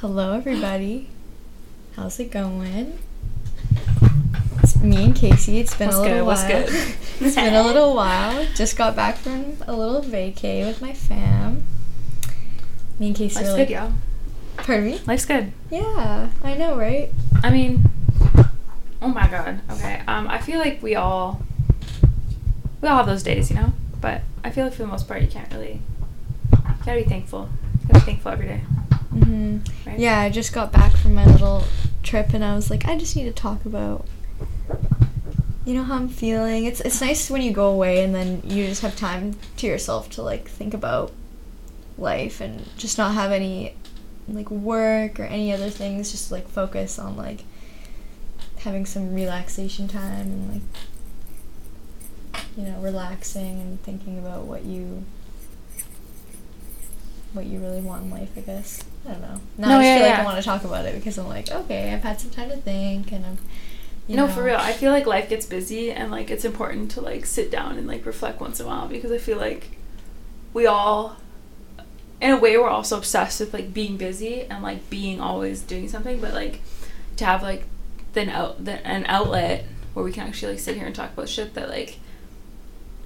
Hello, everybody. How's it going? It's me and Casey. It's been What's a little good? What's while. good? it's been a little while. Just got back from a little vacay with my fam. Me and Casey Life's are good, like, yo. pardon me? Life's good. Yeah, I know, right? I mean, oh my god. Okay. Um, I feel like we all we all have those days, you know. But I feel like for the most part, you can't really. You gotta be thankful. You gotta be thankful every day. Hmm Right? Yeah, I just got back from my little trip, and I was like, I just need to talk about, you know, how I'm feeling. It's it's nice when you go away and then you just have time to yourself to like think about life and just not have any like work or any other things. Just like focus on like having some relaxation time and like you know relaxing and thinking about what you what you really want in life, I guess. I don't know. Now No, I yeah, feel like. I want to talk about it because I'm like, okay, I've had some time to think and I'm you no, know, for real. I feel like life gets busy, and like it's important to like sit down and like reflect once in a while because I feel like we all, in a way, we're also obsessed with like being busy and like being always doing something, but like to have like then out the, an outlet where we can actually like sit here and talk about shit that like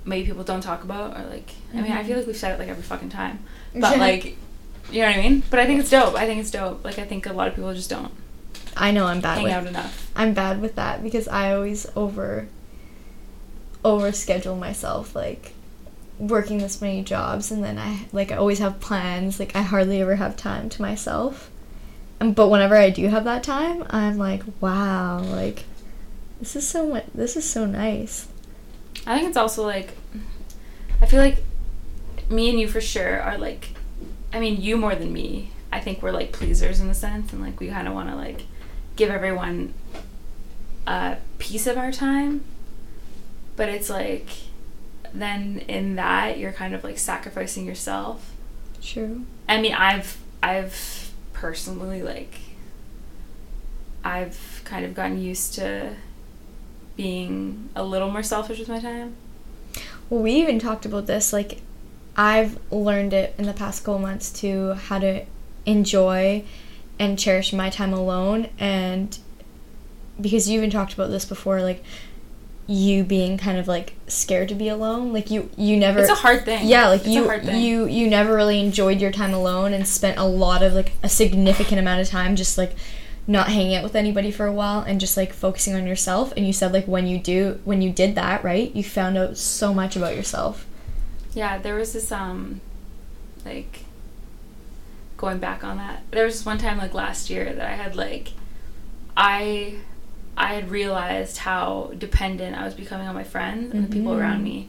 maybe people don't talk about or like I mean I Mhm. feel like we've said it like every fucking time, but like you know what I mean. But I think it's dope. I think it's dope. Like I think a lot of people just don't I know I'm bad hang with out enough. I'm bad with that because I always over over schedule myself like working this many jobs and then I like I always have plans like I hardly ever have time to myself. And but whenever I do have that time, I'm like, wow, like this is so this is so nice. I think it's also like I feel like me and you for sure are like I mean you more than me. I think we're like pleasers in a sense and like we kind of want to like give everyone a piece of our time. But it's like then in that you're kind of like sacrificing yourself. True. I mean, I've I've personally like I've kind of gotten used to being a little more selfish with my time. Well, we even talked about this. Like, I've learned it in the past couple months to how to enjoy and cherish my time alone. And because you even talked about this before, like you being kind of like scared to be alone. Like you, you never. It's a hard thing. Yeah, like It's you, you, you never really enjoyed your time alone and spent a lot of like a significant amount of time just like not hanging out with anybody for a while and just like focusing on yourself. And you said like when you do, when you did that, right, you found out so much about yourself. Yeah, there was this um like going back on that. There was this one time like last year that I had like I I had realized how dependent I was becoming on my friends and the people around me.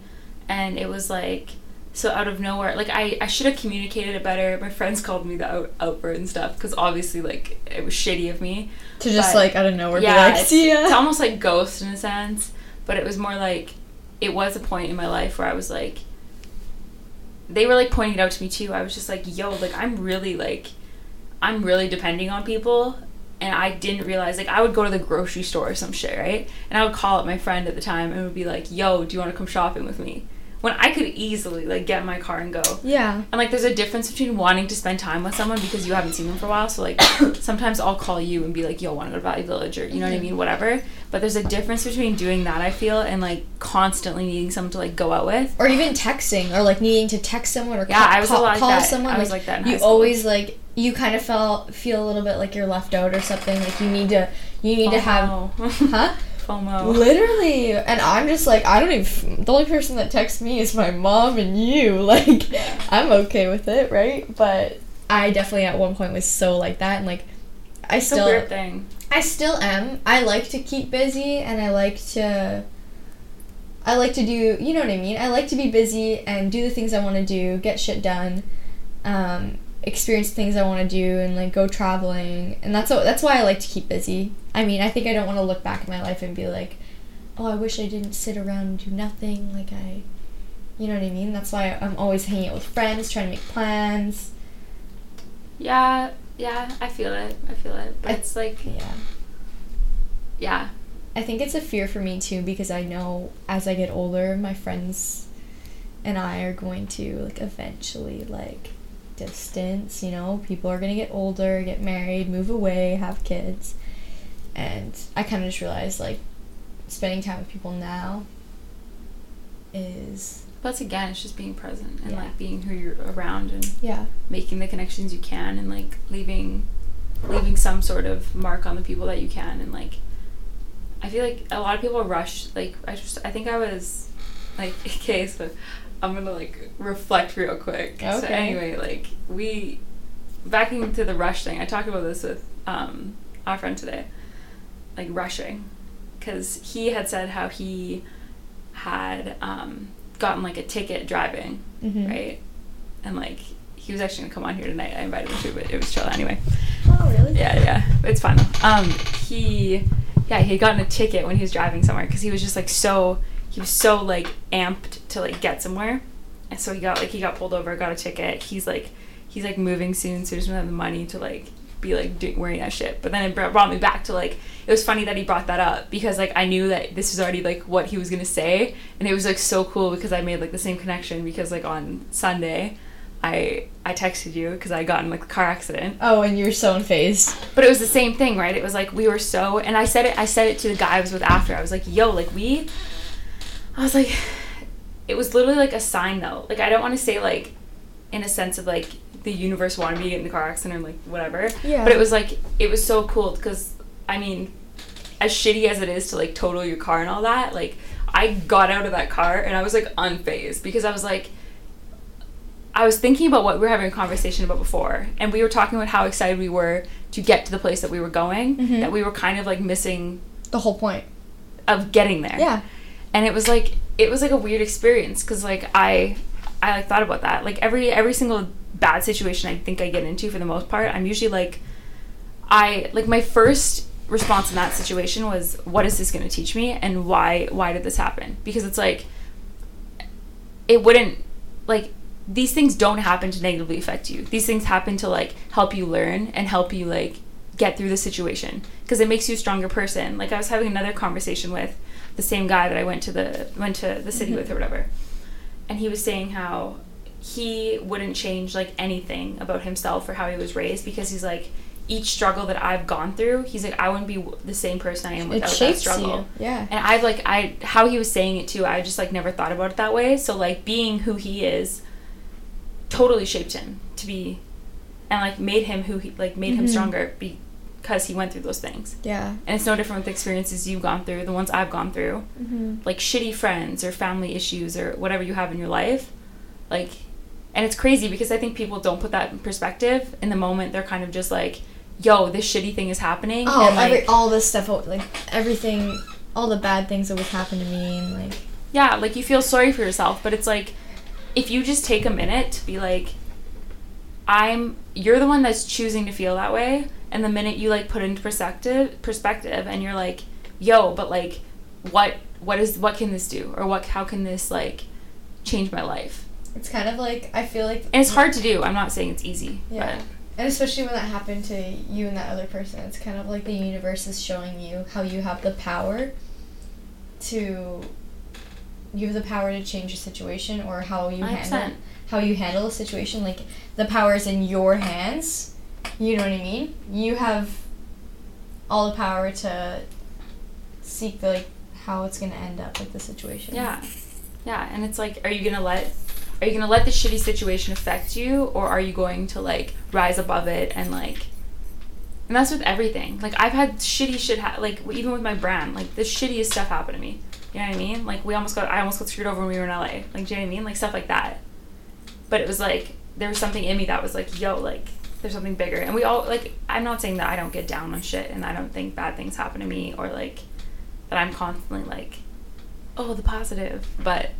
And it was like so out of nowhere like I, I should have communicated it better my friends called me the out, outward and stuff because obviously like it was shitty of me To just But- like out of nowhere yeah, be like, it's, it's almost like ghost in a sense, but it was more like it was a point in my life where I was like they were like pointing it out to me too. I was just like, yo, like I'm really like I'm really depending on people and I didn't realize like I would go to the grocery store or some shit, right? And I would call up my friend at the time and would be like, "Yo, do you want to come shopping with me?" When I could easily like get in my car and go. yeah. And like, there's a difference between wanting to spend time with someone because you haven't seen them for a while. So like, sometimes I'll call you and be like, "Yo, want to go to Valley Village?" or you know what I mean, whatever. But there's a difference between doing that. I feel and like constantly needing someone to like go out with. Or even texting, or like needing to text someone, or Yeah, call, I was a lot like call that. someone. I was like that in you always like you kind of felt feel a little bit like you're left out or something. Like you need to you need to oh, have, FOMO. huh? FOMO. Literally, and I'm just like I don't even. The only person that texts me is my mom and you. Like, I'm okay with it, right? But I definitely at one point was so like that, and like I It's still weird thing. I still am. I like to keep busy and I like to I like to do, you know what I mean? I like to be busy and do the things I want to do, get shit done. Um experience things I want to do and like go traveling. And that's what, that's why I like to keep busy. I mean, I think I don't want to look back at my life and be like, "Oh, I wish I didn't sit around and do nothing." Like I you know what I mean? That's why I'm always hanging out with friends, trying to make plans. Yeah, yeah, I feel it. I feel it. But I- it's like, Yeah. yeah, I think it's a fear for me too because I know as I get older, my friends and I are going to like eventually like distance. You know, people are gonna get older, get married, move away, have kids, and I kind of just realized like spending time with people now is But again, it's just being present and Yeah. like being who you're around and yeah making the connections you can and like leaving leaving some sort of mark on the people that you can and like I feel like a lot of people rush like I just I think I was like okay so I'm gonna like reflect real quick Okay. so anyway like we back into the rush thing I talked about this with um our friend today like rushing because he had said how he had um gotten like a ticket driving Mhm. right? And like he was actually gonna come on here tonight. I invited him to, but it was chill anyway. oh really Yeah, yeah, it's fine. Um, he, yeah, he had gotten a ticket when he was driving somewhere because he was just like so, he was so like amped to like get somewhere, and so he got like he got pulled over, got a ticket. He's like, he's like moving soon, so he doesn't have the money to like be like doing wearing that shit. But then it brought me back to like it was funny that he brought that up because like I knew that this was already like what he was gonna say, and it was like so cool because I made like the same connection because like on Sunday. I I texted you because I got in like a car accident, oh and you were so unfazed but it was the same thing, right? It was like we were so, and I said it. I said it to the guy I was with after. I was like, "Yo, like we," I was like, it was literally like a sign though. Like I don't want to say like, in a sense of like the universe wanted me to get in the car accident or like whatever. Yeah. But it was like it was so cool because I mean, as shitty as it is to like total your car and all that, like I got out of that car and I was like unfazed because I was like. I was thinking about what we were having a conversation about before, and we were talking about how excited we were to get to the place that we were going. Mhm. That we were kind of like missing the whole point of getting there. yeah And it was like it was like a weird experience because like I I like thought about that. Like every every single bad situation I think I get into for the most part, I'm usually like I like my first response in that situation was what is this going to teach me and why why did this happen? Because it's like it wouldn't like these things don't happen to negatively affect you. These things happen to like help you learn and help you like get through the situation because it makes you a stronger person. Like I was having another conversation with the same guy that I went to the went to the city Mhm. with or whatever. And he was saying how he wouldn't change like anything about himself or how he was raised because he's like each struggle that I've gone through, he's like I wouldn't be the same person I am without that struggle. you yeah And I've like I how he was saying it too. I just like never thought about it that way. So like being who he is, totally shaped him to be, and like made him who he like made him Mhm. stronger because he went through those things. yeah And it's no different with the experiences you've gone through, the ones I've gone through, mm-hmm. like shitty friends or family issues or whatever you have in your life, like. And it's crazy because I think people don't put that in perspective. In the moment, they're kind of just like, "Yo, this shitty thing is happening." oh and, like, every all this stuff like everything all the bad things that would happen to me and like yeah, like you feel sorry for yourself, but it's like if you just take a minute to be like I'm you're the one that's choosing to feel that way and the minute you like put into perspective perspective and you're like, "Yo, but like what what is what can this do or what how can this like change my life?" it's kind of like I feel like And it's hard to do. I'm not saying it's easy, Yeah. And especially when that happened to you and that other person, it's kind of like the universe is showing you how you have the power to you have the power to change a situation or how you handle 100%. how you handle a situation. Like the power is in your hands. You know what I mean? You have all the power to seek the like how it's gonna end up with the situation. Yeah. Yeah, and it's like are you to let are you to let the shitty situation affect you or are you going to like rise above it and like and that's with everything. Like I've had shitty shit ha- like even with my brand, like the shittiest stuff happened to me. You know what I mean? Like we almost got I almost got screwed over when we were in LA. Like do you know what I mean? Like stuff like that. But it was like there was something in me that was like, yo, like there's something bigger. And we all like I'm not saying that I don't get down on shit and I don't think bad things happen to me or like that I'm constantly like, oh, the positive. But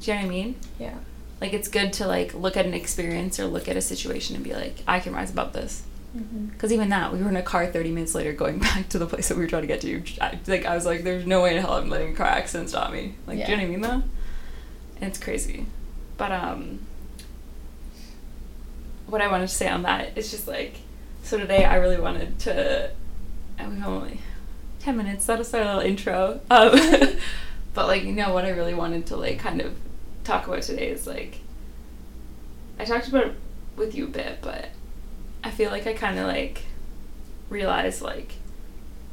do you know what I mean? Yeah. Like it's good to like look at an experience or look at a situation and be like, I can rise above this. Mm-hmm. Because even that, we were in a car 30 minutes later going back to the place that we were trying to get to. I, like, I was like, there's no way in hell I'm letting a car accident stop me. Like, do you know what I mean, though? And it's crazy. But, um, what I wanted to say on that is just like, so today I really wanted to, and we've only 10 minutes, that'll start a little intro. Um, but, like, you know, what I really wanted to, like, kind of talk about today is, like, I talked about with you a bit, but I feel like I kind of like realized like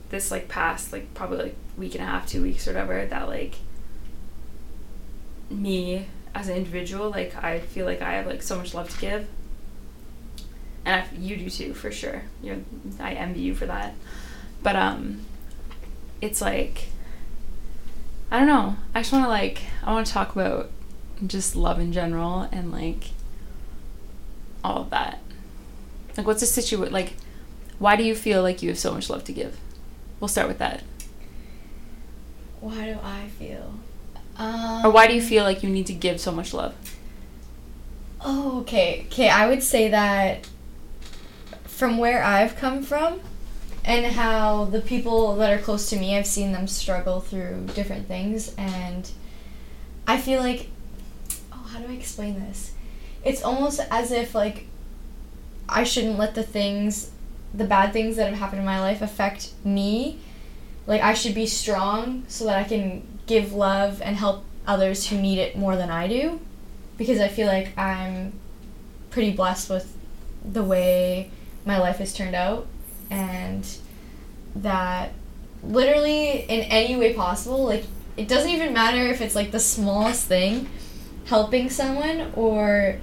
this like past like probably like week and a half, two weeks or whatever that like me as an individual like I feel like I have like so much love to give, and I, you do too for sure. You're I envy you for that, but um, it's like I don't know. I just want to like I want to talk about just love in general and like all of that. Like, what's the situation? Like, why do you feel like you have so much love to give? We'll start with that. Why do I feel? Um, or why do you feel like you need to give so much love? Oh, okay. Okay, I would say that from where I've come from and how the people that are close to me, I've seen them struggle through different things and I feel like oh, how do I explain this? It's almost as if like I shouldn't let the things the bad things that have happened in my life affect me. Like I should be strong so that I can give love and help others who need it more than I do because I feel like I'm pretty blessed with the way my life has turned out and that literally in any way possible like it doesn't even matter if it's like the smallest thing helping someone or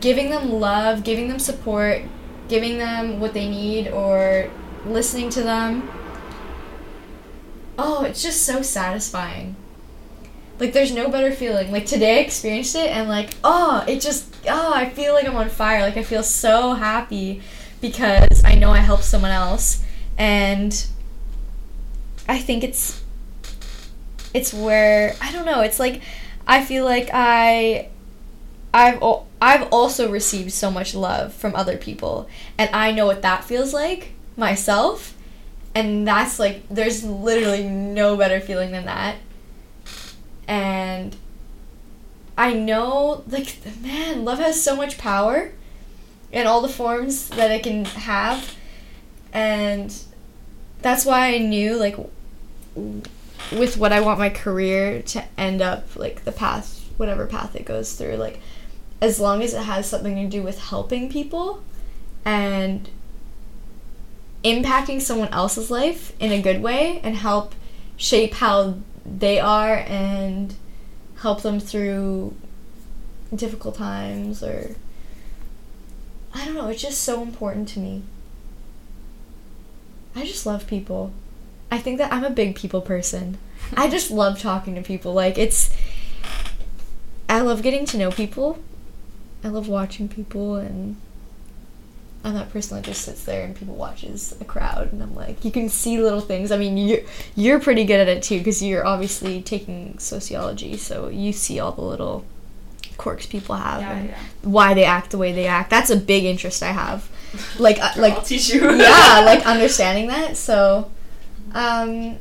giving them love giving them support giving them what they need or listening to them. Oh it's just so satisfying. Like there's no better feeling. Like today i experienced it and like oh it just oh i feel like i'm on fire. Like i feel so happy because i know i helped someone else and i think it's it's where i don't know it's like i feel like i i've i've also received so much love from other people and i know what that feels like myself and that's like there's literally no better feeling than that. And i know like man love has so much power in all the forms that it can have. And that's why i knew like w- with what i want my career to end up like the path whatever path it goes through like as long as it has something to do with helping people and impacting someone else's life in a good way and help shape how they are and help them through difficult times or I don't know, it's just so important to me. I just love people. I think that I'm a big people person. I just love talking to people. Like it's I love getting to know people. I love watching people and I'm that person that just sits there and people watches a crowd and I'm like you can see little things. I mean you're you're pretty good at it too because you're obviously taking sociology so you see all the little quirks people have Yeah, and yeah. why they act the way they act. That's a big interest I have. Like uh, like I'll teach you. yeah, like understanding that. So, um,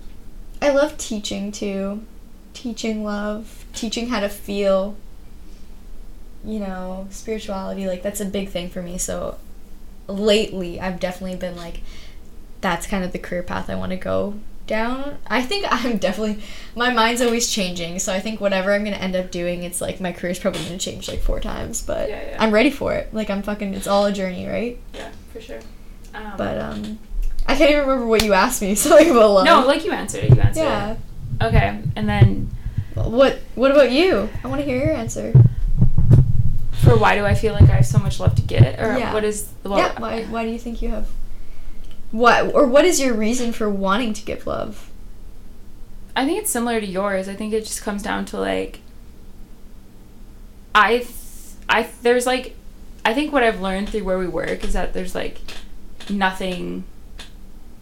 I love teaching too. Teaching love, teaching how to feel. You know, spirituality, like that's a big thing for me. So, lately, I've definitely been like, that's kind of the career path I want to go down. I think I'm definitely, my mind's always changing. So, I think whatever I'm to end up doing, it's like my career's probably to change like four times. But Yeah, yeah. I'm ready for it. Like, I'm fucking, it's all a journey, right? yeah, for sure. Um, But um, I can't even remember what you asked me. About love. no, like you answered it. You answered yeah. it. Okay, and then What What about you? I want to hear your answer. for why do I feel like I have so much love to get, or Yeah. what is well, yeah. Why Why do you think you have? What or what is your reason for wanting to give love? I think it's similar to yours. I think it just comes down to like I th- I th- there's like I think what I've learned through where we work is that there's like nothing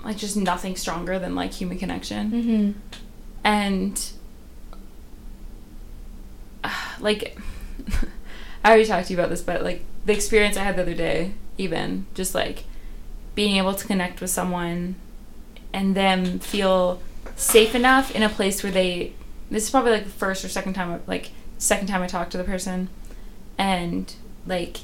like just nothing stronger than like human connection. Mm-hmm. And like I already talked to you about this, but like the experience I had the other day, even just like being able to connect with someone and them feel safe enough in a place where they this is probably like the first or second time like second time I talked to the person and like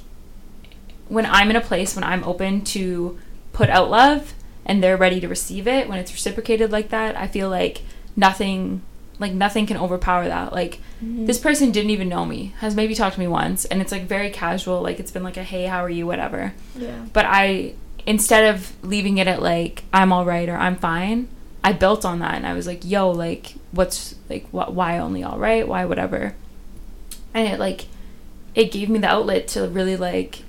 when I'm in a place when I'm open to put out love and they're ready to receive it when it's reciprocated like that I feel like nothing like nothing can overpower that. Like Mhm. this person didn't even know me, has maybe talked to me once, and it's like very casual. Like it's been like a hey, how are you, whatever. Yeah. But I instead of leaving it at like I'm all right or I'm fine, I built on that and I was like, yo, like what's like what why only all right? Why whatever? And it like it gave me the outlet to really like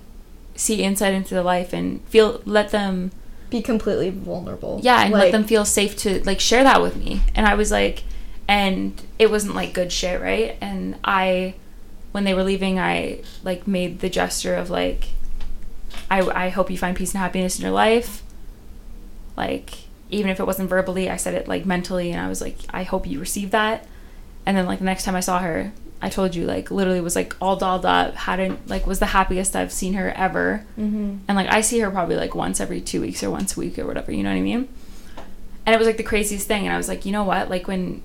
see insight into the life and feel let them Be completely vulnerable. yeah and let them feel safe to like share that with me and i was like and it wasn't like good shit right and i when they were leaving i like made the gesture of like i i hope you find peace and happiness in your life like even if it wasn't verbally i said it like mentally and i was like i hope you receive that and then like the next time i saw her i told you like literally was like all dolled up hadn't like was the happiest i've seen her ever Mhm. and like I see her probably like once every two weeks or once a week or whatever, you know what I mean? And it was like the craziest thing, and I was like, you know what? Like when,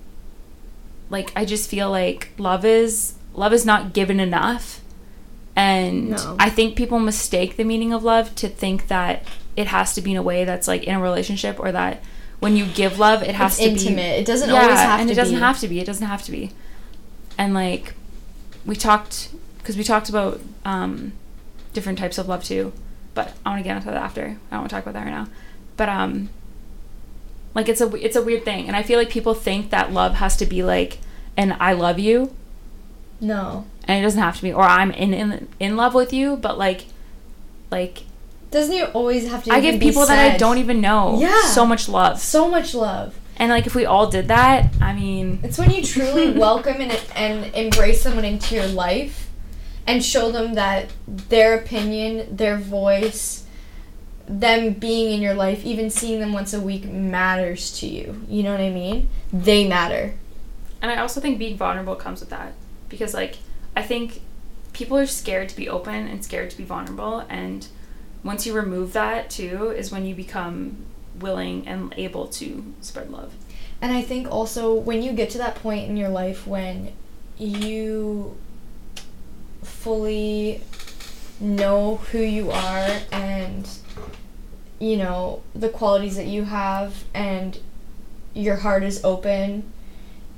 like I just feel like love is love is not given enough, and No. I think people mistake the meaning of love to think that it has to be in a way that's like in a relationship or that when you give love it has It's to intimate. be intimate. It doesn't always have and to it doesn't be. have to be. It doesn't have to be. And like we talked because we talked about um, different types of love too, but I want to get into that after. I don't want to talk about that right now. But um, like it's a it's a weird thing, and I feel like people think that love has to be like an I love you, No. And it doesn't have to be, or I'm in in in love with you, but like like Doesn't it always have to I even give be people that I don't even know Yeah. so much love, so much love. and like if we all did that, I mean, It's when you truly welcome and and embrace someone into your life and show them that their opinion, their voice, them being in your life, even seeing them once a week matters to you. You know what I mean? They matter. And I also think being vulnerable comes with that because like I think people are scared to be open and scared to be vulnerable and once you remove that too is when you become willing and able to spread love. And I think also when you get to that point in your life when you fully know who you are and you know the qualities that you have and your heart is open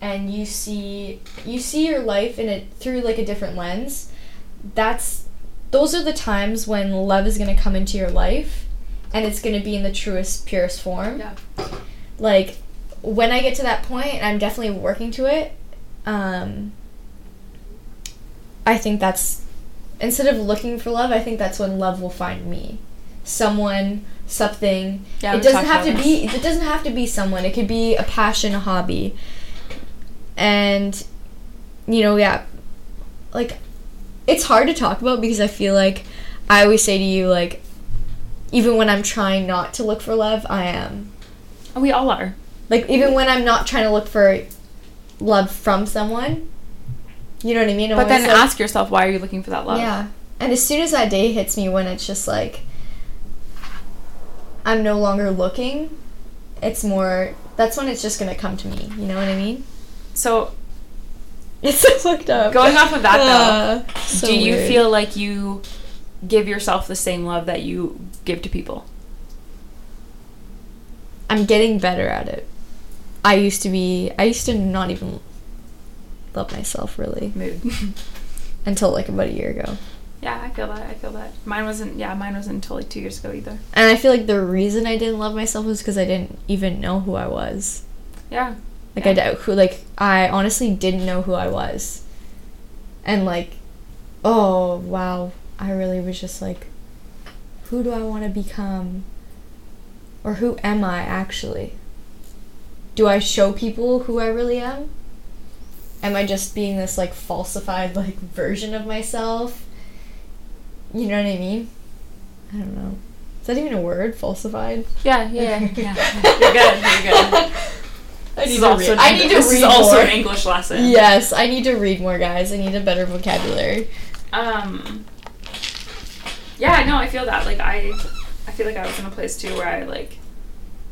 and you see you see your life in it through like a different lens that's those are the times when love is going to come into your life and it's going to be in the truest purest form Yeah. like when I get to that point, and I'm definitely working to it. Um, I think that's instead of looking for love, I think that's when love will find me. Someone, something. Yeah, it doesn't have to about be. It doesn't have to be someone. It could be a passion, a hobby, and you know, yeah, like it's hard to talk about because I feel like I always say to you like. Even when I'm trying not to look for love, I am. We all are. Like even when I'm not trying to look for love from someone, you know what I mean. I'm But then like- ask yourself why are you looking for that love? Yeah, and as soon as that day hits me, when it's just like I'm no longer looking, it's more. That's when it's just gonna come to me. You know what I mean? So It's so fucked up. Going off of that, though, ah, so do you weird. feel like you give yourself the same love that you give to people? I'm getting better at it. I used to be. I used to not even love myself really Mood. until like about a year ago. yeah, I feel that. I feel that. Mine wasn't. Yeah, mine wasn't until like two years ago either. And I feel like the reason I didn't love myself was because I didn't even know who I was. Yeah. Like Yeah. I d- who like I honestly didn't know who I was. And like oh wow, I really was just like who do I want to become? Or who am I actually? Do I show people who I really am? Am I just being this like falsified like version of myself? You know what I mean? I don't know. Is that even a word? Falsified? Yeah. Yeah. Yeah. yeah. You're good. You're good. I need to read. I need to this read is also more. an English lesson. Yes, I need to read more, guys. I need a better vocabulary. Um. Yeah, no, I feel that. Like I, I feel like I was in a place too where I like,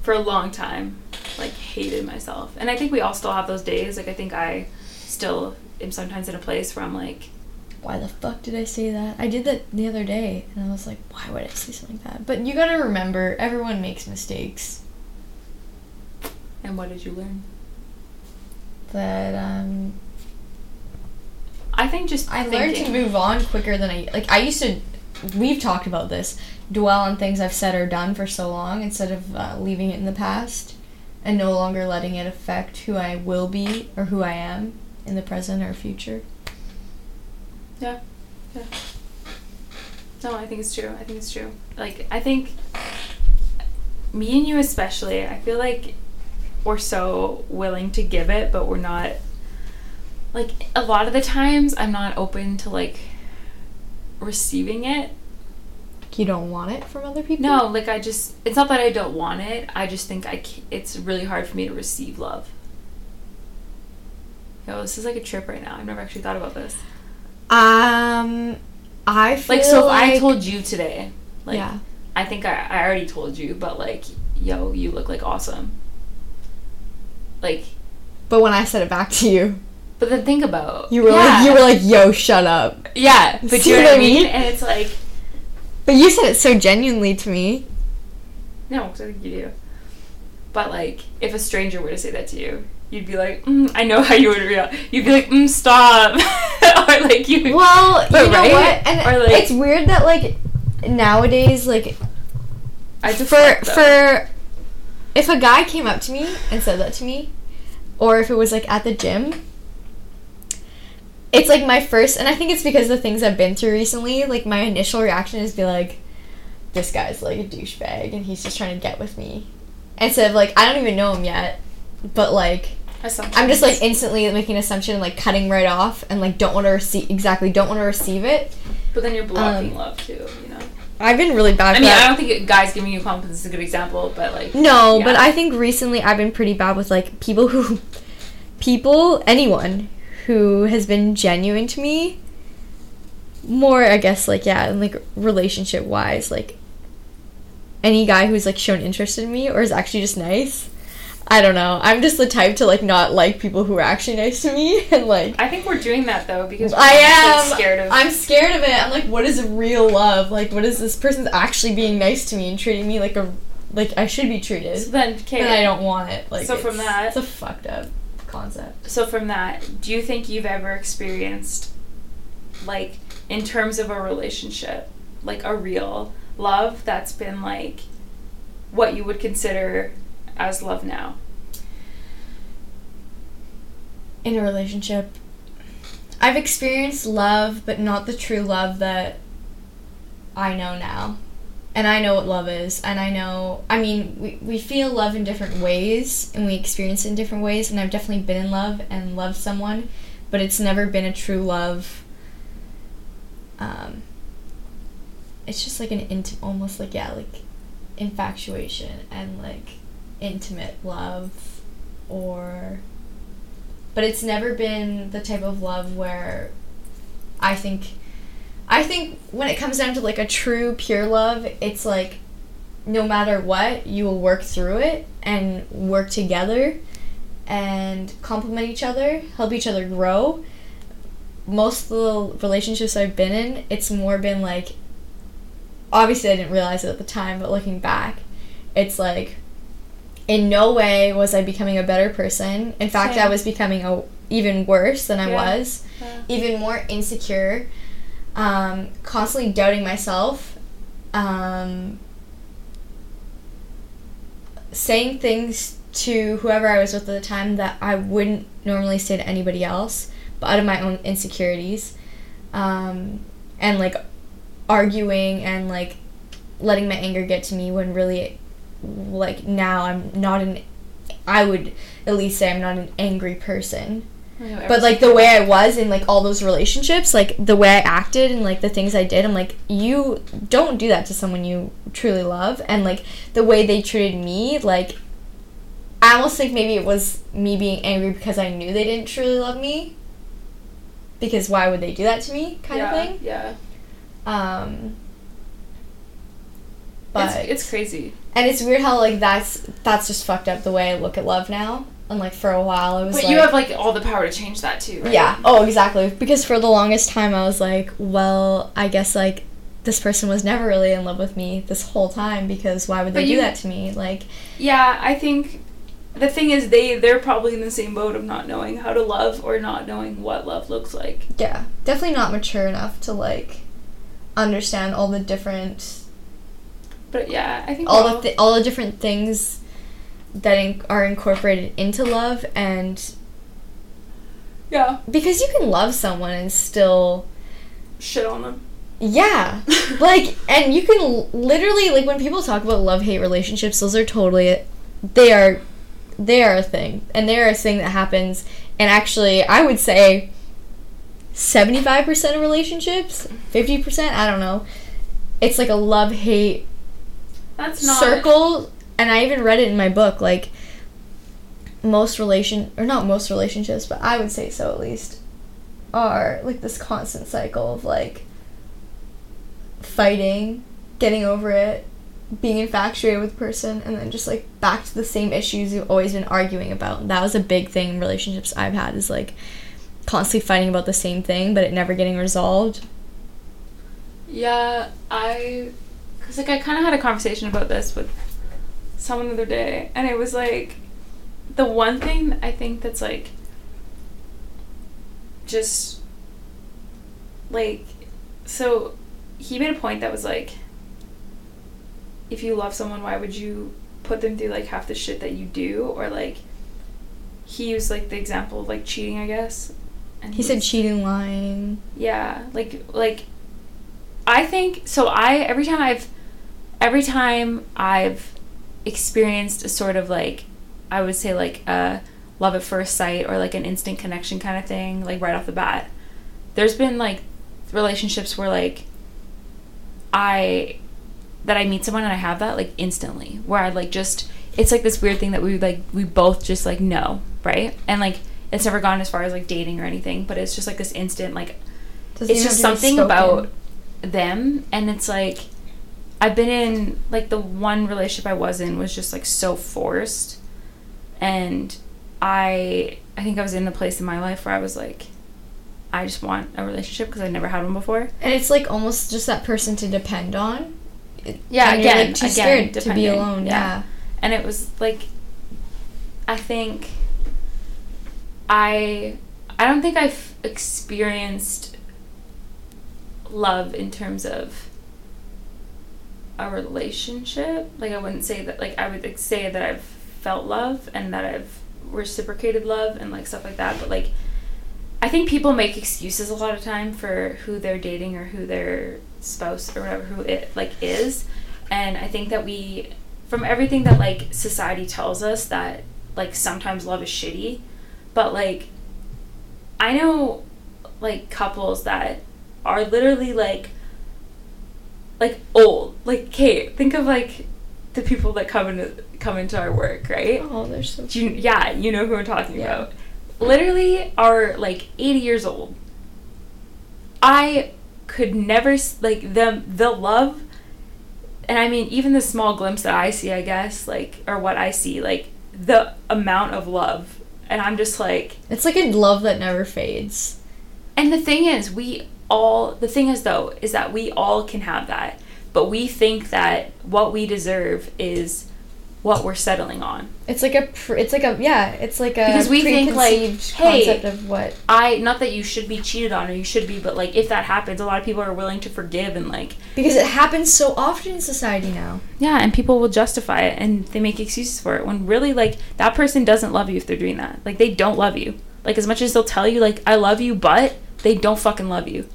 for a long time, like hated myself, and I think we all still have those days. Like I think I still am sometimes in a place where I'm like, Why the fuck did I say that? I did that the other day, and I was like, why would I say something like that? But you gotta remember, everyone makes mistakes. And what did you learn? that um I think just I learned to move on quicker than I like. I used to. We've talked about this. Dwell on things I've said or done for so long instead of uh, leaving it in the past, and no longer letting it affect who I will be or who I am in the present or future. Yeah. Yeah. No, I think it's true. I think it's true. Like, I think me and you especially, I feel like we're so willing to give it, but we're not like a lot of the times I'm not open to like receiving it. You don't want it from other people. No, like I just it's not that I don't want it. I just think I it's really hard for me to receive love. Yo, this is like a trip right now. I've never actually thought about this. Um, I feel Like, so if like, I told you today, like, yeah, I think I, I already told you, but like, yo, you look like awesome. Like, but when I said it back to you, but then think about you were yeah. like, you were like, "Yo, shut up." yeah, but See you know what I mean? mean? And it's like, But you said it so genuinely to me. no because I think you do. But like, if a stranger were to say that to you, you'd be like, mm, I know how you would react. You'd be like, mm, stop, or like you. Well, But you know right? what? And Or, like- it's weird that like nowadays, like I for for if a guy came up to me and said that to me, or if it was like at the gym, it's like my first, and I think it's because of the things I've been through recently. Like my initial reaction is be like, "This guy's like a douchebag, and he's just trying to get with me," instead of like I don't even know him yet, but like I'm just like instantly making an assumption and like cutting right off and like don't want to receive exactly don't want to receive it. But then you're blocking um, love too, you know. I've been really bad. I mean, that. I don't think guys giving you compliments is a good example, but like. No, yeah. but I think recently I've been pretty bad with like people who, people, anyone who has been genuine to me. More, I guess, like yeah, and like relationship wise, like any guy who's like shown interest in me or is actually just nice. I don't know. I'm just the type to like not like people who are actually nice to me and like I think we're doing that though because we're I am scared of. I'm scared of it. I'm like, what is real love? Like, what is this person's actually being nice to me and treating me like a like I should be treated? so then, okay. and I don't want it. Like, So from that- it's a fucked up concept. So from that, do you think you've ever experienced, like, in terms of a relationship, like a real love that's been like, what you would consider as love now? In a relationship, I've experienced love, but not the true love that I know now. And I know what love is, and I know. I mean, we, we feel love in different ways, and we experience it in different ways. And I've definitely been in love and loved someone, but it's never been a true love. Um, it's just like an int, almost like yeah, like infatuation and like intimate love, or. But it's never been the type of love where, I think, I think when it comes down to like a true pure love, it's like no matter what, you will work through it and work together and complement each other, help each other grow. Most of the relationships I've been in, it's more been like obviously I didn't realize it at the time, but looking back, it's like in no way was I becoming a better person. In fact, I was becoming a even worse than I Yeah. was even more insecure, um, constantly doubting myself, um, saying things to whoever I was with at the time that I wouldn't normally say to anybody else, but out of my own insecurities, um, and like arguing and like letting my anger get to me when really, like now I'm not an, I would at least say I'm not an angry person but like the way I was in like all those relationships, like the way I acted and like the things I did, I'm like, you don't do that to someone you truly love, and like the way they treated me, like I almost think maybe it was me being angry because I knew they didn't truly love me. Because why would they do that to me, kind yeah, of thing. Yeah. Um, but it's, it's crazy. And it's weird how like that's that's just fucked up the way I look at love now. And like for a while, I was But like, you have like all the power to change that too, right? Yeah. Oh, exactly. Because for the longest time, I was like, well, I guess like this person was never really in love with me this whole time because why would they But do that to me? Like, Yeah, I think the thing is they they're probably in the same boat of not knowing how to love or not knowing what love looks like. Yeah, definitely not mature enough to like understand all the different But yeah, I think all the th- all the different things that in- are incorporated into love and yeah. Because you can love someone and still shit on them. yeah. Like and you can l- literally like when people talk about love hate relationships those are totally they are they are a thing. And they are a thing that happens. And actually i would say 75% of relationships 50% i don't know it's like a love hate That's not circle and i even read it in my book like most relation or not most relationships but i would say so at least are like this constant cycle of like fighting getting over it being infatuated with a person and then just like back to the same issues you've always been arguing about. That was a big thing in relationships i've had is like constantly fighting about the same thing but it never getting resolved. Yeah, I, cause like I kind of had a conversation about this with someone the other day, and it was like, the one thing I think that's like, just, like, so, he made a point that was like, if you love someone, why would you put them through like half the shit that you do, or like, he used like the example of like cheating, I guess. And he said was- cheating lying yeah, like like I think so I every time I've every time I've experienced a sort of like I would say like a love at first sight or like an instant connection kind of thing, like right off the bat. There's been like relationships where like I that I meet someone and I have that like instantly where I like just it's like this weird thing that we like we both just like know, right? And like it's never gone as far as like dating or anything, but it's just like this instant like Doesn't it's just have to be something about them and it's like I've been in like the one relationship I was in was just like so forced and I I think I was in a place in my life where I was like I just want a relationship because I never had one before. And it's like almost just that person to depend on. Yeah, and again, like, too again, scared to be alone. yeah. Yeah. and it was like i think i i don't think i've experienced love in terms of a relationship like i wouldn't say that like i would say that i've felt love and that i've reciprocated love and like stuff like that but like i think people make excuses a lot of time for who they're dating or who their spouse or whatever who it like is. And i think that we from everything that like society tells us that like sometimes love is shitty but like i know like couples that are literally like like old like kate think of like the people that come into come into our work right Oh, they're so. You, yeah you know who i'm talking Yeah. about literally are like 80 years old i could never like them the love and I mean, even the small glimpse that I see, I guess, like, or what I see, like, the amount of love. And I'm just like, It's like a love that never fades. and the thing is, we all, the thing is, though, is that we all can have that. But we think that what we deserve is what we're settling on. It's like a. Pr- it's like a. Yeah. It's like a. Because we think, like, hey- concept of what. I, not that you should be cheated on or you should be, but like, if that happens, a lot of people are willing to forgive and like, Because it happens so often in society now. yeah, and people will justify it and they make excuses for it when really, like, that person doesn't love you if they're doing that. Like, they don't love you. Like, as much as they'll tell you, like, I love you, but they don't fucking love you.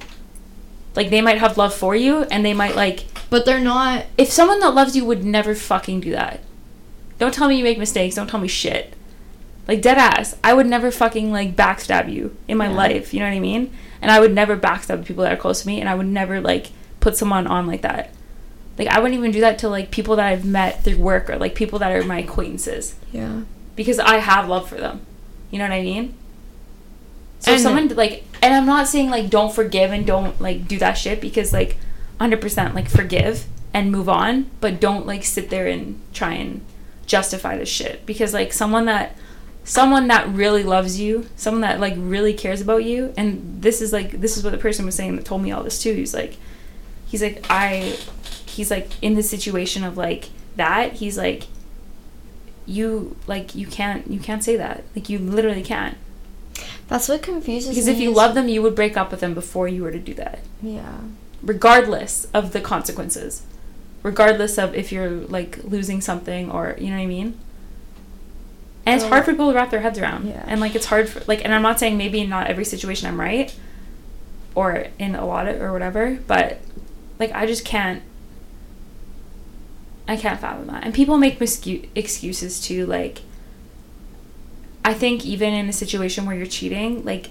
Like, they might have love for you and they might, like, But they're not. if someone that loves you would never fucking do that. Don't tell me you make mistakes. Don't tell me shit. Like dead ass. I would never fucking like backstab you in my Yeah. life. You know what I mean? And I would never backstab people that are close to me. And I would never like put someone on like that. Like I wouldn't even do that to like people that I've met through work or like people that are my acquaintances Yeah. because I have love for them. You know what I mean? So if someone like, and I'm not saying like don't forgive and don't like do that shit because like, hundred percent like forgive and move on, but don't like sit there and try and justify this shit. Because like someone that someone that really loves you someone that like really cares about you and this is like this is what the person was saying that told me all this too. He's like he's like i he's like in the situation of like that he's like you like you can't you can't say that. Like you literally can't That's what confuses because me. Because if you love them you would break up with them before you were to do that Yeah. regardless of the consequences regardless of if you're like losing something or you know what i mean and it's hard for people to wrap their heads around Yeah. and like it's hard for like and i'm not saying maybe in not every situation i'm right or in a lot of or whatever but like i just can't i can't fathom that and people make miscu- excuses too like i think even in a situation where you're cheating like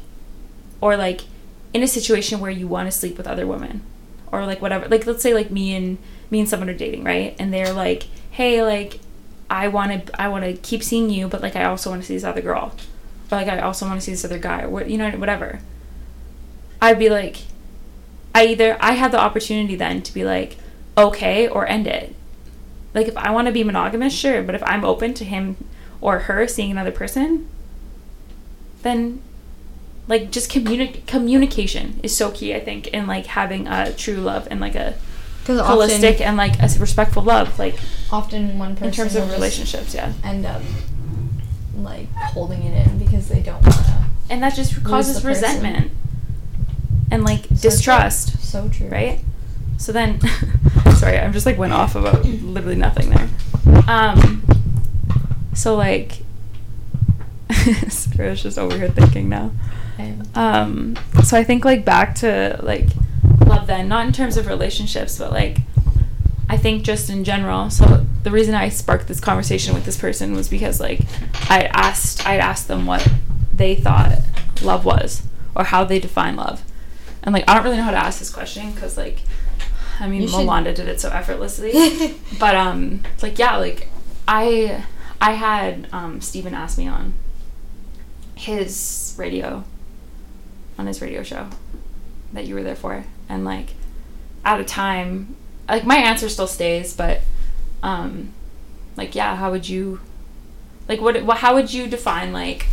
or like in a situation where you want to sleep with other women or like whatever like let's say like me and me and someone are dating right? And they're like hey like i want to i want to keep seeing you but like i also want to see this other girl or like i also want to see this other guy what you know whatever. I'd be like i either i have the opportunity then to be like okay or end it. Like if i want to be monogamous sure but if i'm open to him or her seeing another person then like just communi- communication is so key i think in like having a true love and like a holistic and like a respectful love like often one person in terms of relationships yeah end up like holding it in because they don't want to. and that just causes resentment and like So distrust So true. right so then sorry i'm just like went off about literally nothing there um so like Sarah's just over here thinking now. Um so i think like back to like love then not in terms of relationships but like i think just in general so the reason i sparked this conversation with this person was because like i asked i'd asked them what they thought love was or how they define love. And like i don't really know how to ask this question because like i mean Molanda did it so effortlessly. But um like yeah like i i had um Steven ask me on his radio on his radio show that you were there for. And like at a time like my answer still stays but um like yeah how would you like what, what how would you define like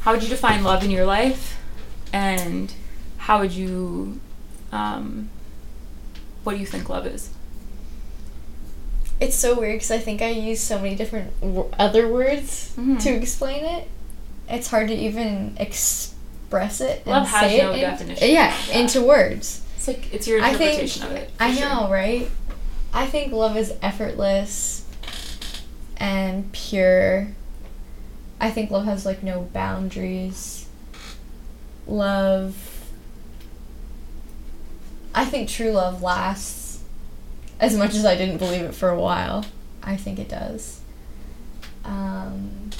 how would you define love in your life? And how would you um what do you think love is it's so weird because I think I use so many different w- other words Mhm. to explain it. It's hard to even express it. And Love has say no it in- definition. Yeah, Yeah. into words. it's like it's your I think- interpretation of it I sure. know, right? I think love is effortless and pure. I think love has like no boundaries. Love. I think true love lasts as much as I didn't believe it for a while. I think it does. Um,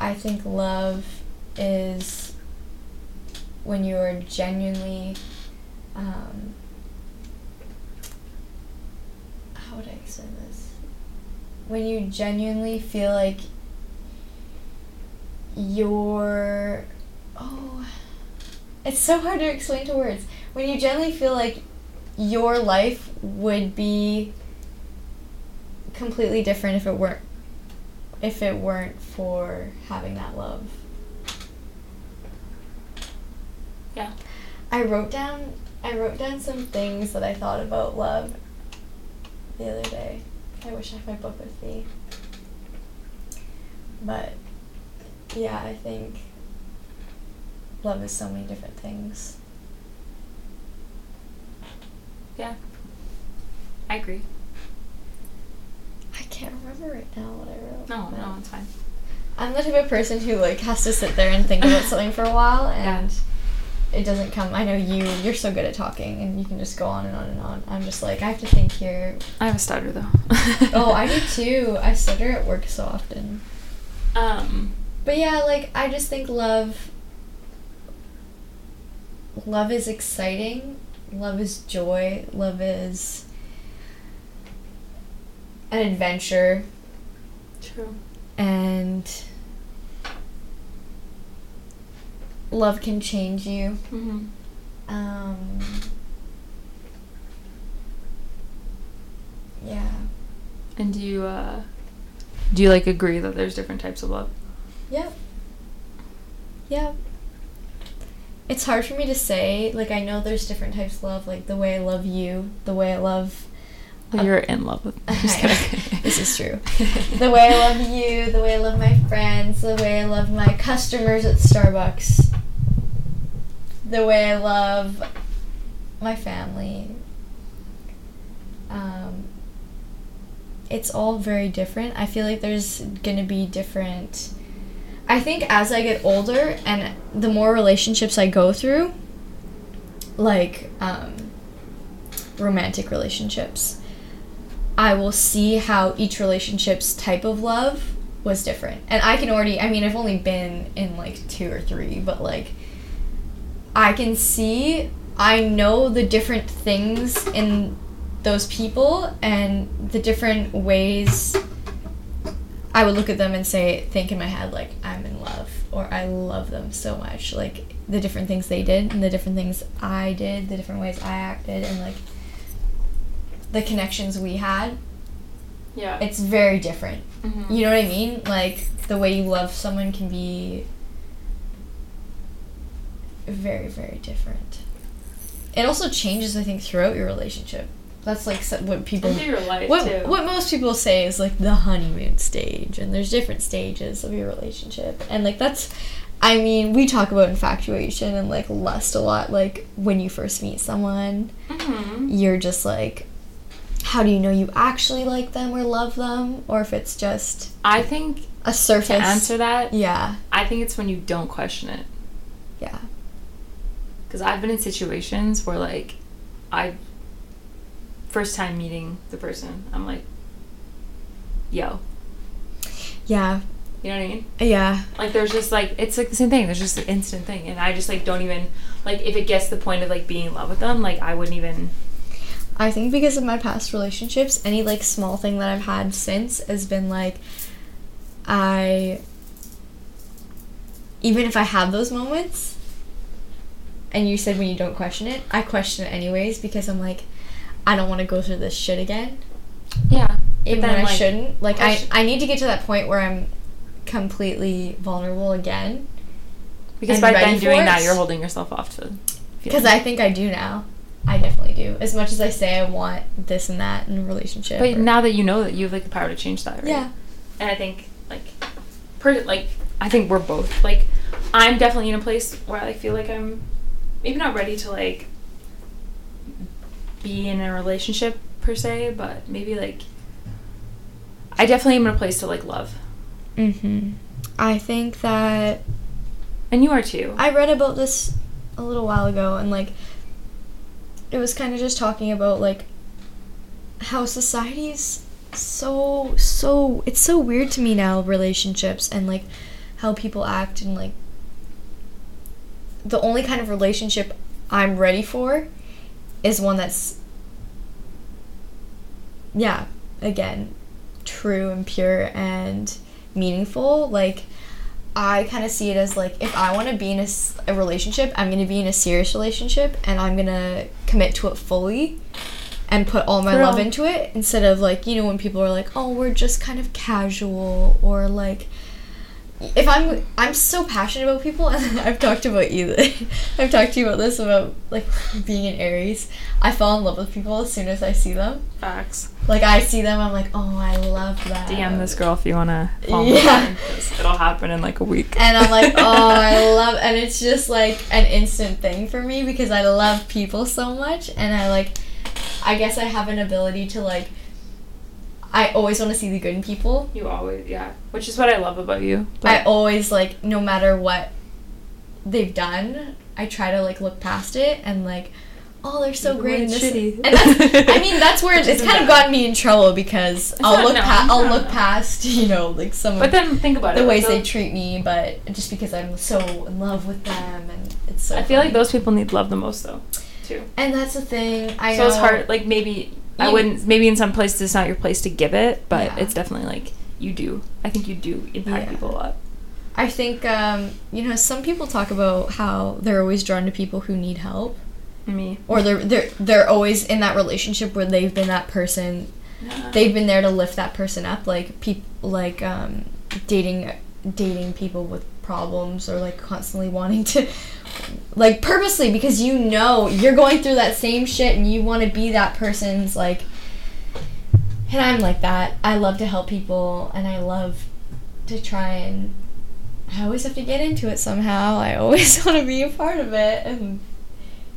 I think love is when you are genuinely um, how would I explain this? When you genuinely feel like you're oh it's so hard to explain to words. When you genuinely feel like your life would be completely different if it weren't if it weren't for having that love. yeah I wrote down I wrote down some things that I thought about love the other day. I wish I had my book with me. But yeah, I think love is so many different things. Yeah i agree I can't remember right now what I wrote. no but- no it's fine I'm the type of person who like has to sit there and think about something for a while Yeah. and it doesn't come I know you you're so good at talking and you can just go on and on and on. I'm just like I have to think here. i have a stutter though Oh, I do too. I stutter at work so often. um But yeah, like I just think love love is exciting. Love is joy. Love is an adventure true and love can change you. mm-hmm. Um Yeah. and do you uh do you like agree that there's different types of love Yep. Yep. It's hard for me to say. Like, I know there's different types of love. Like, the way I love you, the way I love Well, you're in love with. I'm just kidding. this is true. The way I love you, the way I love my friends, the way I love my customers at Starbucks, the way I love my family. Um, it's all very different. I feel like there's gonna be different. I think as I get older and the more relationships I go through, like um, romantic relationships, I will see how each relationship's type of love was different. And I can already, I mean, I've only been in like two or three, but like, I can see, I know the different things in those people and the different ways I would look at them and say, think in my head, like, I'm in love, or I love them so much. Like, the different things they did, and the different things I did, the different ways I acted, and like, the connections we had. Yeah. It's very different. Mhm. You know what I mean? Like, the way you love someone can be very, very different. It also changes, I think, throughout your relationship. That's like what people what, too. what most people say is like the honeymoon stage and there's different stages of your relationship and like that's i mean we talk about infatuation and like lust a lot like when you first meet someone Mhm. you're just like how do you know you actually like them or love them or if it's just I think a surface to answer that, yeah I think it's when you don't question it. yeah Because I've been in situations where, like, I first time meeting the person, I'm like, yo, yeah you know what I mean? yeah Like, there's just like it's like the same thing. There's just an instant thing, and I just like don't even like if it gets to the point of like being in love with them, like I wouldn't even. I think because of my past relationships, any like small thing that I've had since has been like I even if I have those moments and you said when you don't question it, I question it anyways because I'm like I don't want to go through this shit again. Yeah. Even then, when I like, shouldn't. Like I, question- I need to get to that point where I'm completely vulnerable again. Because by then doing it. that, you're holding yourself off to. Because I think I do now. I definitely do. As much as I say I want this and that in a relationship. But or- now that you know that you have like the power to change that, right? Yeah. And I think like, per like I think we're both like, I'm definitely in a place where I feel like I'm maybe not ready to like be in a relationship per se, but maybe like I definitely am in a place to like love, Mm-hmm. I think that and you are too. I read about this a little while ago, and like, it was kind of just talking about like how society's so so it's so weird to me now relationships and like how people act and like the only kind of relationship I'm ready for is one that's yeah again true and pure and meaningful. Like I kind of see it as like if I want to be in a relationship, I'm going to be in a serious relationship and I'm going to commit to it fully and put all my love into it instead of like, you know, when people are like, "Oh, we're just kind of casual" or like if I'm I'm so passionate about people and I've talked about you I've talked to you about this about like being an Aries. I fall in love with people as soon as I see them. Facts. Like I see them, I'm like, "Oh, I love that." DM this girl if you wanna. Yeah. It'll happen in like a week. and I'm like, oh, I love, and it's just like an instant thing for me because I love people so much, and I like, I guess I have an ability to like, I always want to see the good in people. You always, yeah. Which is what I love about you. But. I always like, no matter what they've done, I try to like look past it and like, oh, they're so great. And, it's this, shitty. and that's, I mean, that's where it's isn't kind of gotten me in trouble because I'll not- look, no, pa- I'll look past, you know, like some but of then think about it. the like, ways they treat me, but just because I'm so in love with them and it's so. I feel like those people need love the most though, too. And that's the thing. I so know. it's hard. Like maybe I wouldn't. Maybe in some places it's not your place to give it, but Yeah. it's definitely like you do. I think you do impact Yeah. people a lot. I think um, you know some people talk about how they're always drawn to people who need help, Me. or they're they're they're always in that relationship where they've been that person. They've been there to lift that person up, like people like um, dating dating people with problems or like constantly wanting to like purposely because you know you're going through that same shit and you want to be that person's like and I'm like that. I love to help people and I love to try and I always have to get into it somehow. I always want to be a part of it and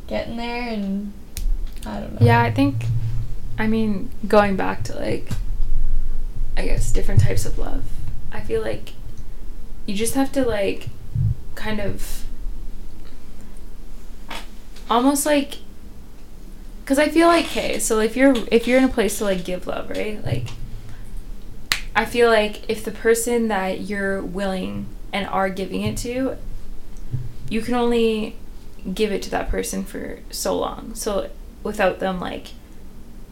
get in there and I don't know. Yeah, I think, I mean, going back to like, I guess, different types of love, I feel like you just have to like kind of almost like because i feel like okay so if you're if you're in a place to like give love right? Like i feel like if the person that you're willing and are giving it to you can only give it to that person for so long. So without them like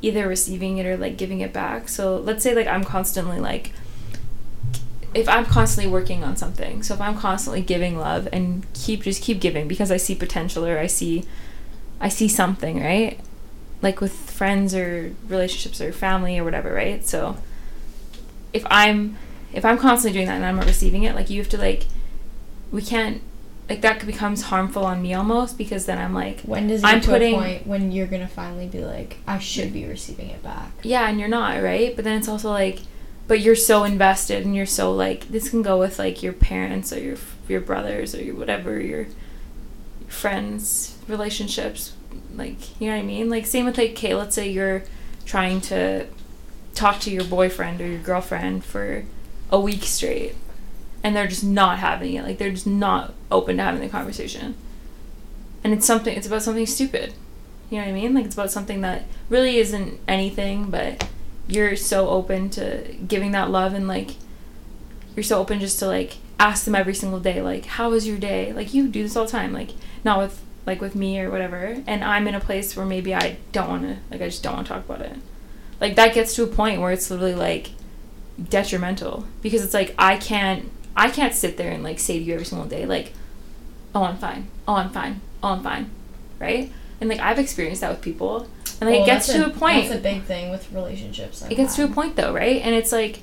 either receiving it or like giving it back. So let's say like i'm constantly like if I'm constantly working on something, so if I'm constantly giving love and keep just keep giving because I see potential or I see I see something, right? Like with friends or relationships or family or whatever, right? So if I'm if I'm constantly doing that and I'm not receiving it, like you have to like we can't like that becomes harmful on me almost because then I'm like when does it I'm putting- a point when you're gonna finally be like, I should be receiving it back? yeah and you're not right but then it's also like but you're so invested and you're so like this can go with like your parents or your your brothers or your whatever your friends relationships like you know what i mean? Like same with like okay let's say you're trying to talk to your boyfriend or your girlfriend for a week straight and they're just not having it like they're just not open to having the conversation. And it's something it's about something stupid. You know what i mean? Like it's about something that really isn't anything but you're so open to giving that love and like you're so open just to like ask them every single day like how was your day? Like you do this all the time like not with like with me or whatever. And i'm in a place where maybe i don't want to like i just don't want to talk about it. Like that gets to a point where it's literally like detrimental. Because it's like i can't i can't sit there and like say to you every single day like oh i'm fine. Oh i'm fine. Oh i'm fine. Right? And like i've experienced that with people. And like Well, it gets to a, point. That's a big thing with relationships. it gets to a point though right? And it's like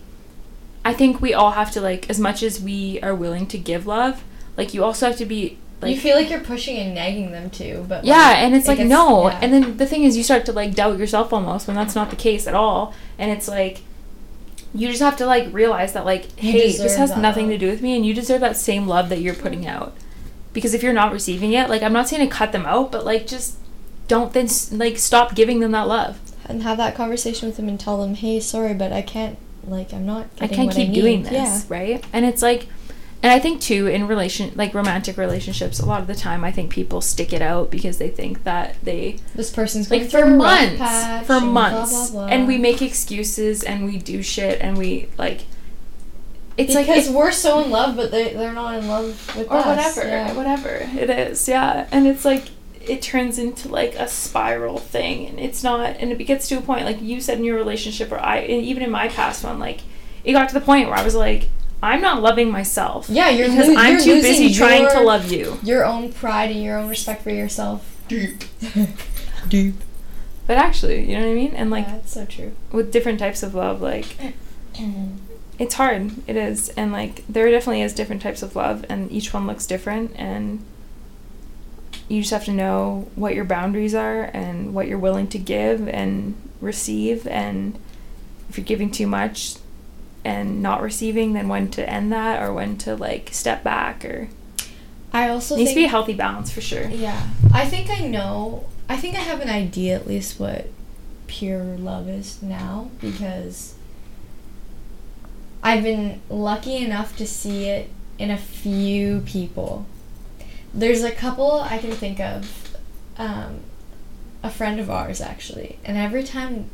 i think we all have to like as much as we are willing to give love like you also have to be like you feel like you're pushing and nagging them too, but yeah like, and it's it like gets- no yeah. and then the thing is you start to like doubt yourself almost when that's not the case at all and it's like you just have to like realize that like You hey this has nothing to do with me and you deserve that same love that you're putting out because if you're not receiving it like i'm not saying to cut them out but like just don't then like stop giving them that love and have that conversation with them and tell them, hey, sorry, but I can't. Like, I'm not. I can't what keep I doing this, Yeah. right? And it's like, and I think too in relation like romantic relationships, a lot of the time I think people stick it out because they think that they This person's like for months, for and blah, months, blah, blah. and we make excuses and we do shit and we like. It's like because it- we're so in love, but they they're not in love with us, or us. whatever, yeah. whatever it is, yeah. And it's like it turns into like a spiral thing, and it's not. And it gets to a point, like you said in your relationship, or I, and even in my past one, like it got to the point where I was like, I'm not loving myself. Yeah, you're because lo- I'm you're too busy losing trying to love you. Your own pride and your own respect for yourself. Deep. Deep. But actually, you know what I mean? And like yeah, it's so true. with different types of love, like it's hard. It is, and like there definitely is different types of love, and each one looks different, and you just have to know what your boundaries are and what you're willing to give and receive, and if you're giving too much and not receiving, then when to end that or when to like step back or I also needs to be a healthy balance for sure. Yeah. I think I know. I think I have an idea at least what pure love is now because I've been lucky enough to see it in a few people. There's a couple I can think of, um, a friend of ours actually, and every time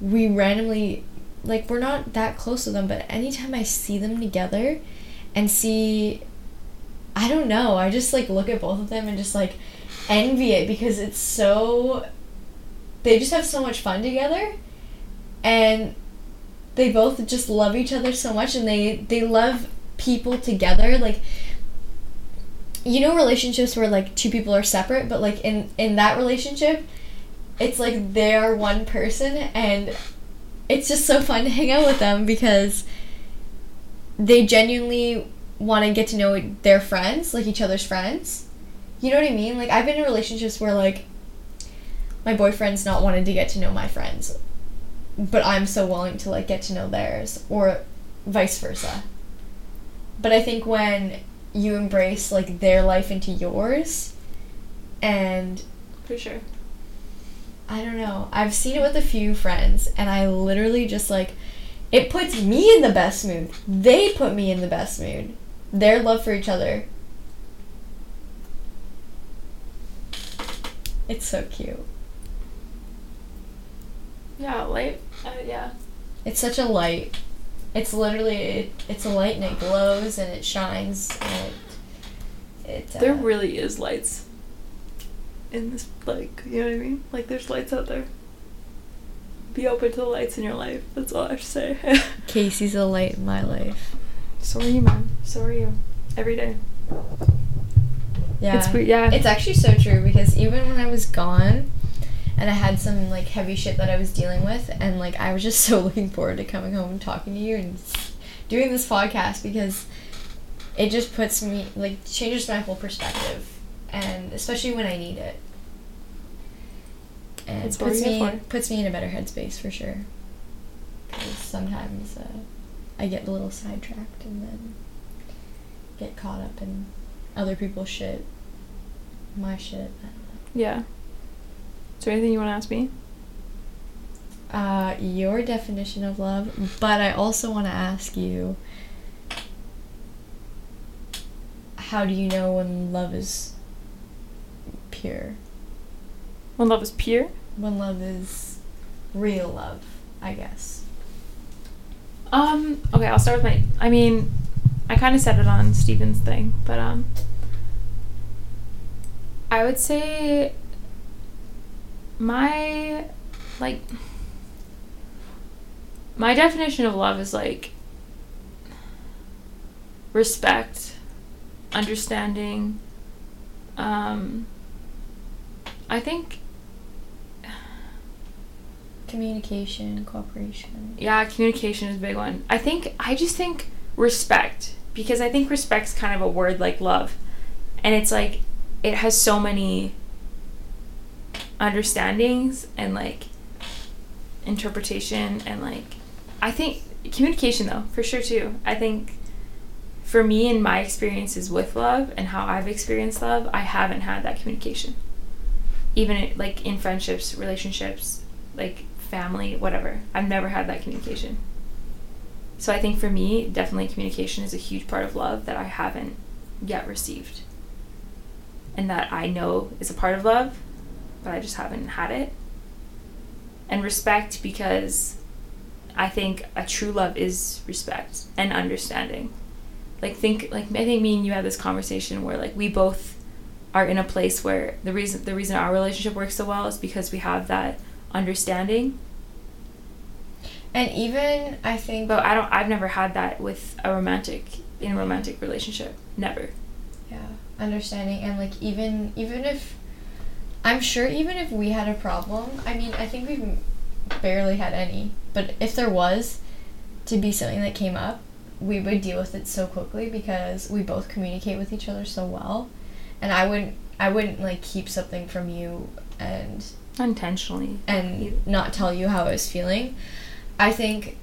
we randomly, like, we're not that close to them, but anytime I see them together and see I don't know. I just like look at both of them and just like envy it because it's so they just have so much fun together and they both just love each other so much and they they love people together like you know relationships where like two people are separate but like in in that relationship it's like they are one person and it's just so fun to hang out with them because they genuinely want to get to know their friends, like each other's friends. You know what I mean? Like I've been in relationships where like my boyfriend's not wanted to get to know my friends. but I'm so willing to like get to know theirs or vice versa. But I think when you embrace like their life into yours and For sure. I don't know. I've seen it with a few friends, and I literally just like it puts me in the best mood. They put me in the best mood. Their love for each other. It's so cute. Yeah, light. Uh, yeah. It's such a light. It's literally it, it's a light and it glows and it shines and it. it uh, There really is lights in this, like, you know what I mean? Like, there's lights out there. Be open to the lights in your life. That's all I have to say. Casey's a light in my life. so are you, man. So are you. Every day. Yeah. It's. Yeah. It's actually so true because even when I was gone and I had some like heavy shit that I was dealing with and like I was just so looking forward to coming home and talking to you and doing this podcast because it just puts me like changes my whole perspective and especially when I need it. And That's puts me puts me in a better headspace for sure. Because sometimes uh, I get a little sidetracked and then get caught up in other people's shit, my shit. I don't know. yeah. Is there anything you want to ask me? Uh, your definition of love, but I also want to ask you how do you know when love is pure? When love is pure? When love is real love, I guess. Um, okay, I'll start with my. I mean, I kind of said it on Steven's thing, but um, I would say my like my definition of love is like respect, understanding. Um, I think Communication, cooperation. yeah, communication is a big one. I think I just think respect because I think respect's kind of a word like love. And it's like it has so many understandings and like interpretation and like I think communication though, for sure too. I think for me and my experiences with love and how I've experienced love, I haven't had that communication. Even like in friendships, relationships, like family, whatever. I've never had that communication. So I think for me, definitely communication is a huge part of love that I haven't yet received. And that I know is a part of love, but I just haven't had it. And respect because I think a true love is respect and understanding. Like think like I think me and you had this conversation where like we both are in a place where the reason the reason our relationship works so well is because we have that understanding. And even I think But I don't I've never had that with a romantic in a romantic relationship. Never. yeah understanding and like even even if i'm sure even if we had a problem i mean i think we've barely had any but if there was to be something that came up we would deal with it so quickly because we both communicate with each other so well and i wouldn't i wouldn't like keep something from you and Unintentionally. and not tell you how I was feeling. I think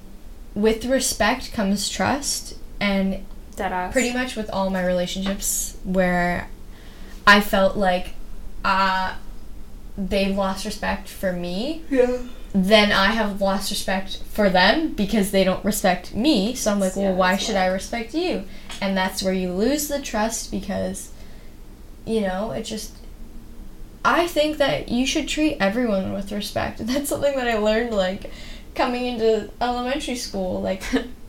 with respect comes trust, and pretty much with all my relationships where I felt like uh, they've lost respect for me, Yeah. then I have lost respect for them because they don't respect me. So I'm like, Yeah, well, why should why. I respect you? And that's where you lose the trust because, you know, it just. I think that you should treat everyone with respect. That's something that I learned, like, coming into elementary school. Like,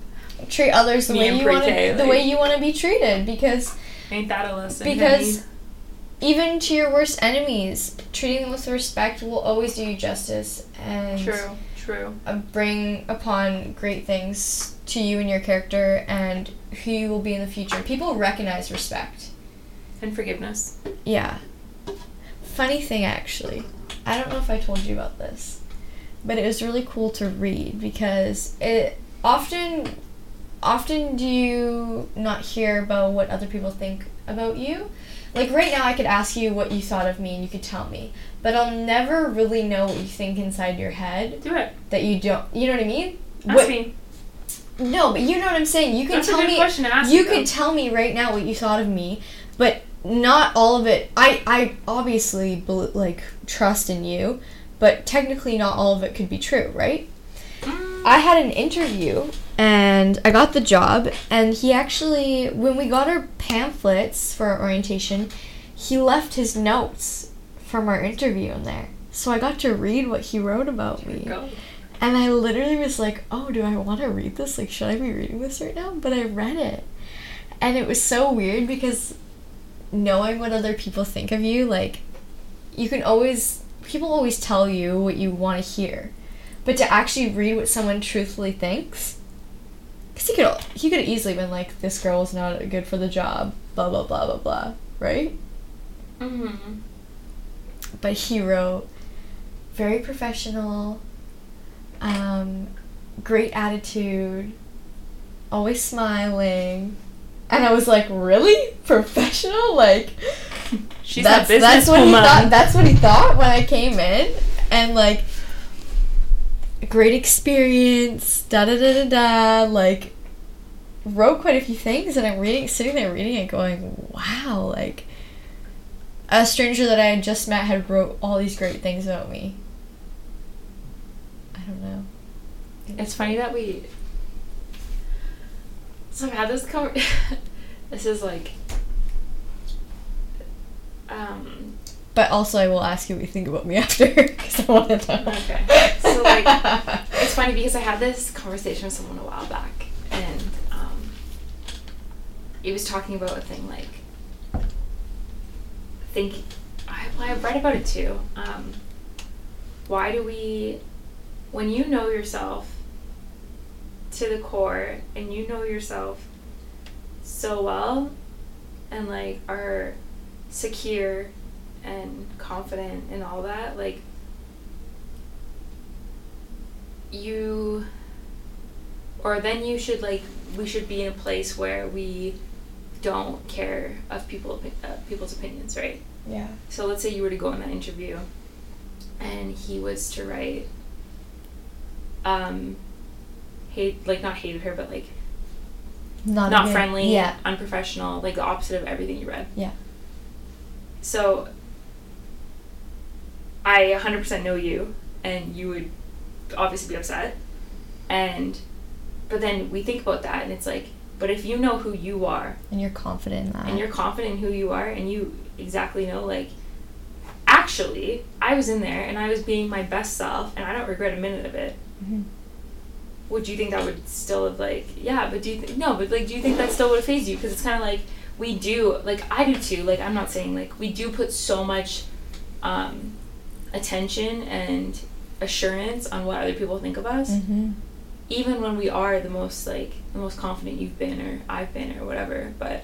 treat others the Me way you want pre-K, to, the like- way you want to be treated. Because Ain't that a lesson? because honey? Even to your worst enemies, treating them with respect will always do you justice and True. True. uh, bring upon great things to you and your character and who you will be in the future. People recognize respect. And forgiveness. Yeah. Funny thing, actually, I don't know if I told you about this, but it was really cool to read because it often, often do you not hear about what other people think about you. Like right now, I could ask you what you thought of me and you could tell me, but I'll never really know what you think inside your head Do it. that you don't. You know what I mean? Ask What- me. No, but you know what I'm saying. You can That's tell me. question to ask you could tell me right now what you thought of me, but not all of it. I I obviously like trust in you, but technically not all of it could be true, right? Mm. I had an interview and I got the job and he actually when we got our pamphlets for our orientation, he left his notes from our interview in there. So I got to read what he wrote about me. And I literally was like, oh, do I want to read this? Like, should I be reading this right now? But I read it. And it was so weird because knowing what other people think of you, like, you can always, people always tell you what you want to hear. But to actually read what someone truthfully thinks, because he could, he could have easily been like, this girl is not good for the job, blah, blah, blah, blah, blah, right? Mm-hmm. but he wrote very professional, um, great attitude, always smiling. And I was like, really? Professional? Like She's that's, that's what he thought that's what he thought when I came in. And like great experience, da da da da da, like wrote quite a few things and I'm reading sitting there reading it going, Wow, like a stranger that I had just met had wrote all these great things about me. I don't know. It's funny that we. So I had this conver- This is like. Um. But also, I will ask you what you think about me after because I want to know. Okay. So, like, It's funny because I had this conversation with someone a while back, and um, he was talking about a thing like. Think, I, well, I read about it too. Um, why do we, when you know yourself to the core and you know yourself so well and like are secure and confident and all that, like you or then you should like we should be in a place where we don't care of people uh, people's opinions, right? yeah. So let's say you were to go in that interview and he was to write um hate like not hated her but like Not, not good- friendly, Yeah. unprofessional, like the opposite of everything you read. Yeah. So I 100% know you and you would obviously be upset. And but then we think about that and it's like but if you know who you are And you're confident in that. and you're confident in who you are and you exactly know like actually I was in there and I was being my best self and I don't regret a minute of it. Mhm. Would you think that would still have like yeah, but do you th- no, but like do you think that still would have fazed you? Because it's kind of like we do like I do too. Like I'm not saying like we do put so much um, attention and assurance on what other people think of us, Mm-hmm. even when we are the most like the most confident you've been or I've been or whatever. But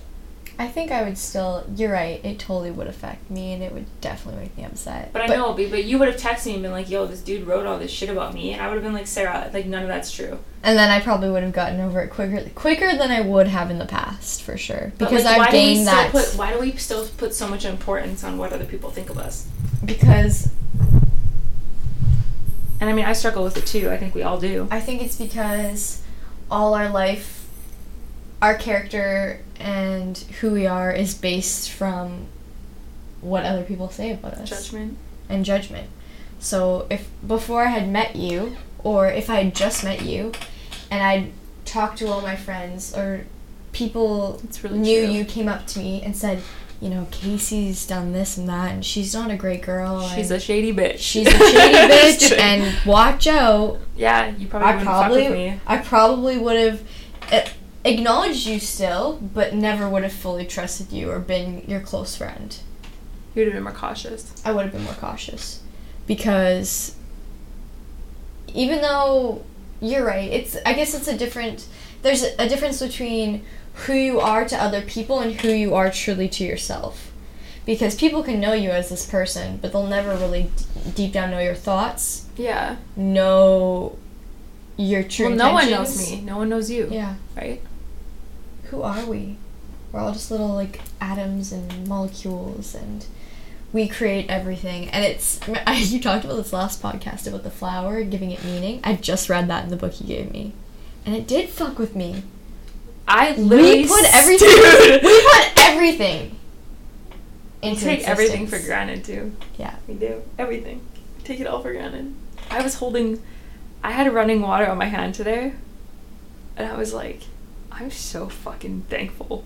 I think I would still. You're right. It totally would affect me, and it would definitely make me upset. but I know, but, but you would have texted me and been like, "Yo, this dude wrote all this shit about me," and I would have been like, "Sarah, like none of that's true." And then I probably would have gotten over it quicker, quicker than I would have in the past, for sure. But, Because like, I've gained that. Put, why do we still put so much importance on what other people think of us? because And I mean, I struggle with it too. I think we all do. I think it's because all our life, our character and who we are is based from what other people say about us. Judgment. and judgment. So if before I had met you, or if I had just met you, and I'd talked to all my friends or people really knew true. you came up to me and said, you know, Casey's done this and that, and she's not a great girl. She's a shady bitch. she's a shady bitch, and watch out. yeah, you probably I wouldn't probably, fuck with me. I probably would have uh, acknowledged you still, but never would have fully trusted you or been your close friend. You would have been more cautious. I would have been more cautious because even though you're right, it's I guess it's a different there's a difference between who you are to other people and who you are truly to yourself. Because people can know you as this person, but they'll never really d- deep down know your thoughts, Yeah. know your true well, no one knows me. No one knows you. Yeah. Right. Who are we? We're all just little like atoms and molecules, and we create everything. And it's I, you talked about this last podcast about the flower giving it meaning. I just read that in the book you gave me, and it did fuck with me. I literally We put everything. Dude. We put everything. We Into take everything for granted too. Yeah. We do everything. We take it all for granted. I was holding, I had running water on my hand today, and I was like, I'm so fucking thankful.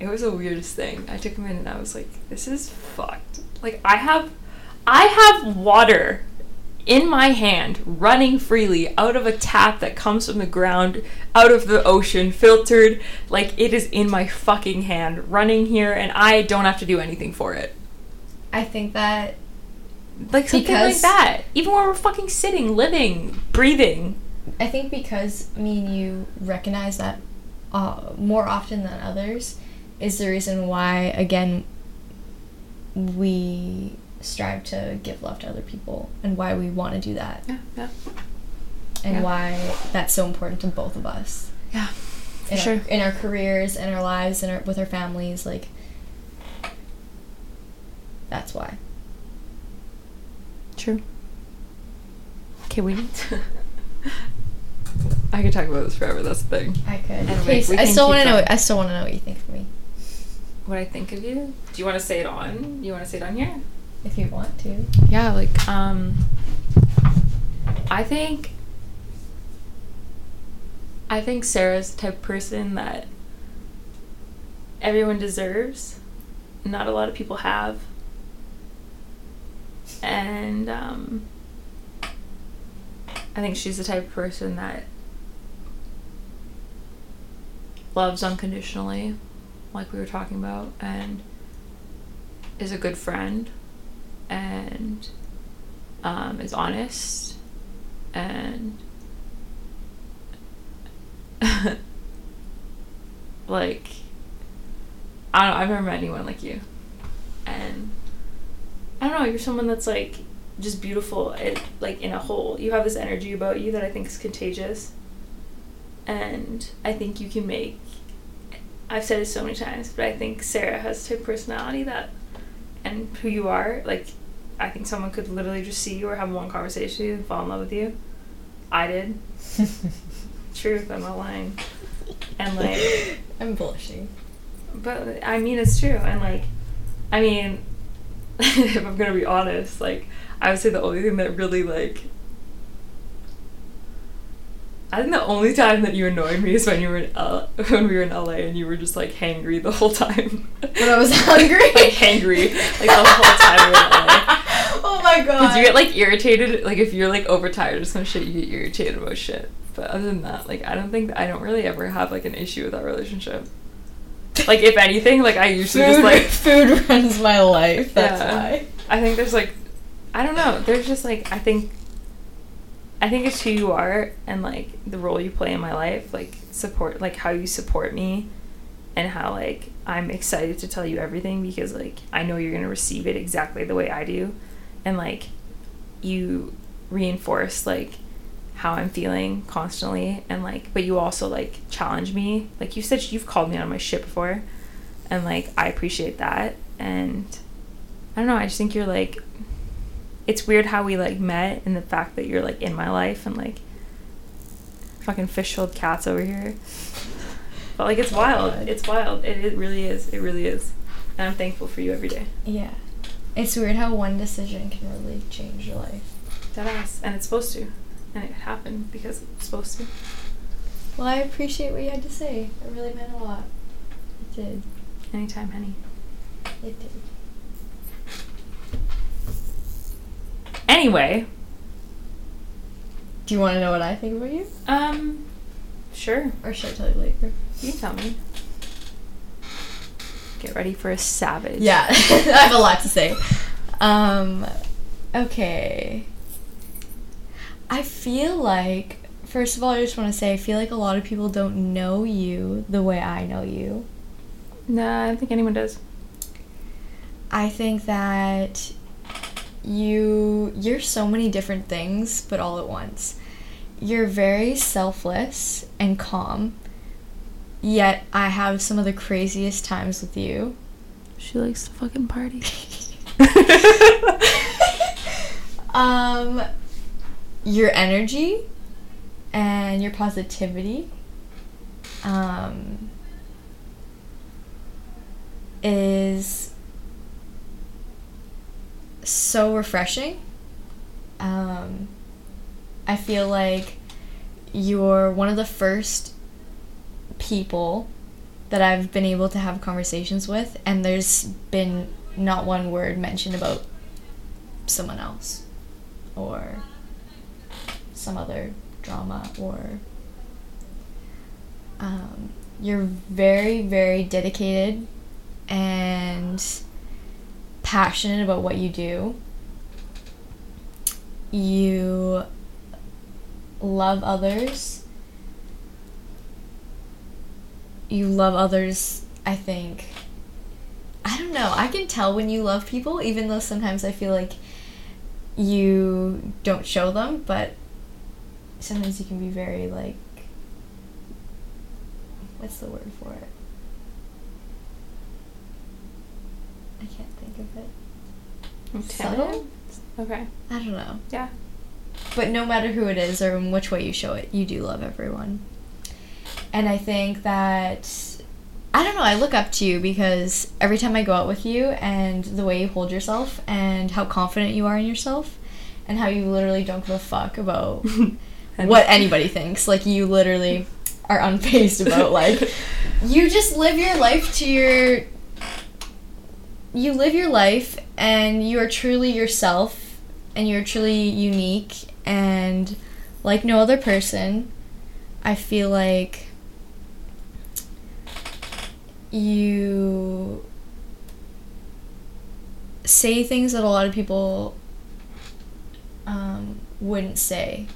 It was the weirdest thing. I took a minute and I was like, this is fucked. Like I have, I have water in my hand running freely out of a tap that comes from the ground, out of the ocean, filtered. Like it is in my fucking hand, running here, and I don't have to do anything for it. I think that Like something like that. Even when we're fucking sitting, living, breathing. I think because me and you recognize that uh, more often than others is the reason why again we strive to give love to other people and why we want to do that Yeah, yeah. and Yeah. why that's so important to both of us Yeah. in, sure. our, in our careers in our lives and our, with our families like that's why True. Okay, we need to. I could talk about this forever. That's the thing. I could Anyway, I still want to know. I still want to know what you think of me What I think of you? Do you want to say it on? You want to say it on here? If you want to Yeah, like um. I think. I think Sarah's the type of person that everyone deserves. Not a lot of people have. And um, I think she's the type of person that loves unconditionally, like we were talking about, and is a good friend, and um, is honest, and like I don't know, I've never met anyone like you, and I don't know, you're someone that's like just beautiful, it, like in a whole. You have this energy about you that I think is contagious, and I think you can make. I've said it so many times, but I think Sarah has the type personality that, and who you are, like, I think someone could literally just see you or have one conversation with you and fall in love with you. I did. Truth, I'm not lying. And like, I'm blushing but I mean, it's true. And like, I mean, if I'm gonna be honest, like, I would say the only thing that really like. I think the only time that you annoyed me is when you were in L- when we were in LA and you were just like hangry the whole time. when I was hungry like hangry, like the whole time we were in LA. Oh my god Because you get like irritated, like if you're like overtired or some shit, you get irritated about shit. But other than that, like I don't think I don't really ever have like an issue with our relationship. Like if anything, like I usually food, just like food runs my life. That's Yeah. why. I think there's like I don't know. There's just like I think I think it's who you are and like the role you play in my life, like support like how you support me and how like I'm excited to tell you everything because like I know you're going to receive it exactly the way I do and like you reinforce like how I'm feeling constantly and like but you also like challenge me. Like you said you've called me on my shit before and like I appreciate that and I don't know, I just think you're like it's weird how we like met and the fact that you're like in my life and like fucking fish-filled cats over here. But like it's oh wild. God. It's wild. It, it really is. It really is. And I'm thankful for you every day. Yeah. It's weird how one decision can really change your life. That ass. And it's supposed to. And it happened because it's supposed to. Well, I appreciate what you had to say. It really meant a lot. It did. Anytime, honey. It did. Anyway, Do you want to know what I think about you? um sure. Or should I tell you later? You tell me. Get ready for a savage. Yeah, I have a lot to say. Um, okay. I feel like, first of all, I just want to say, I feel like a lot of people don't know you the way I know you. Nah, I don't think anyone does. I think that you you're so many different things but all at once. You're very selfless and calm yet I have some of the craziest times with you. She likes to fucking party. um, your energy and your positivity um, is so refreshing. Um, I feel like you're one of the first people that I've been able to have conversations with, and there's been not one word mentioned about someone else or some other drama or um, you're very very dedicated and passionate about what you do. You love others you love others i think i don't know i can tell when you love people even though sometimes i feel like you don't show them but sometimes you can be very like what's the word for it i can't think of it Subtle? Okay. i don't know Yeah. but no matter who it is or in which way you show it, you do love everyone. And I think that I don't know, I look up to you because every time I go out with you and the way you hold yourself and how confident you are in yourself and how you literally don't give a fuck about what anybody thinks. Like you literally are unfazed about like you just live your life to your you live your life and you are truly yourself and you're truly unique and like no other person i feel like you say things that a lot of people um, wouldn't say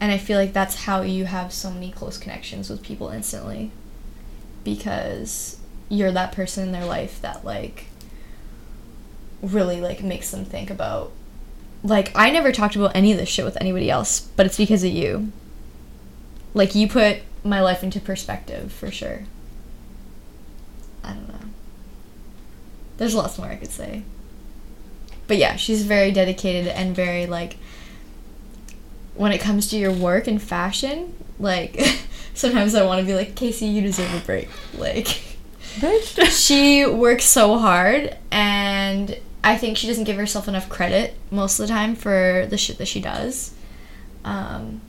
and i feel like that's how you have so many close connections with people instantly because you're that person in their life that like really like makes them think about like I never talked about any of this shit with anybody else, but it's because of you. Like you put my life into perspective for sure. I don't know. There's lots more I could say. But yeah, she's very dedicated and very like when it comes to your work and fashion, like sometimes I want to be like, "Casey, you deserve a break." Like Bitch. she works so hard and I think she doesn't give herself enough credit most of the time for the shit that she does. Um,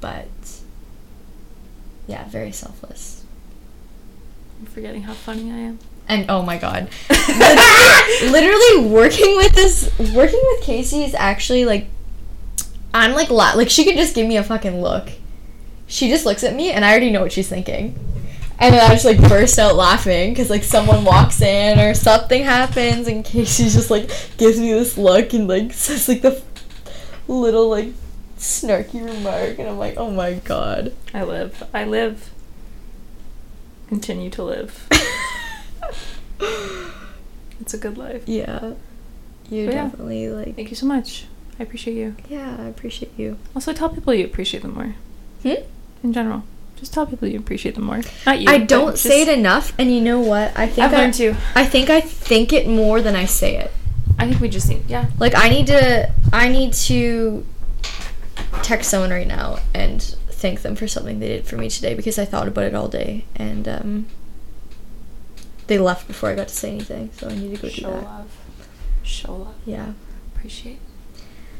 but yeah, very selfless. I'm forgetting how funny I am. And oh my god. literally, working with this working with Casey is actually like I'm like la- like she could just give me a fucking look. She just looks at me and I already know what she's thinking. And then I just like burst out laughing because like someone walks in or something happens and Casey just like gives me this look and like says like the little like snarky remark and I'm like, oh my god. I live. I live. Continue to live. It's a good life. yeah. You But yeah. definitely like Thank you so much. I appreciate you. Yeah, I appreciate you. Also, tell people you appreciate them more. Hmm? In general, just tell people you appreciate them more. Not you. I don't say it enough, and you know what? I think I've I, learned to. I think I think it more than I say it. I think we just need. Yeah. Like I need to I need to text someone right now and thank them for something they did for me today because I thought about it all day and um they left before I got to say anything, so I need to go do that. Show love. Show love. Yeah. Appreciate.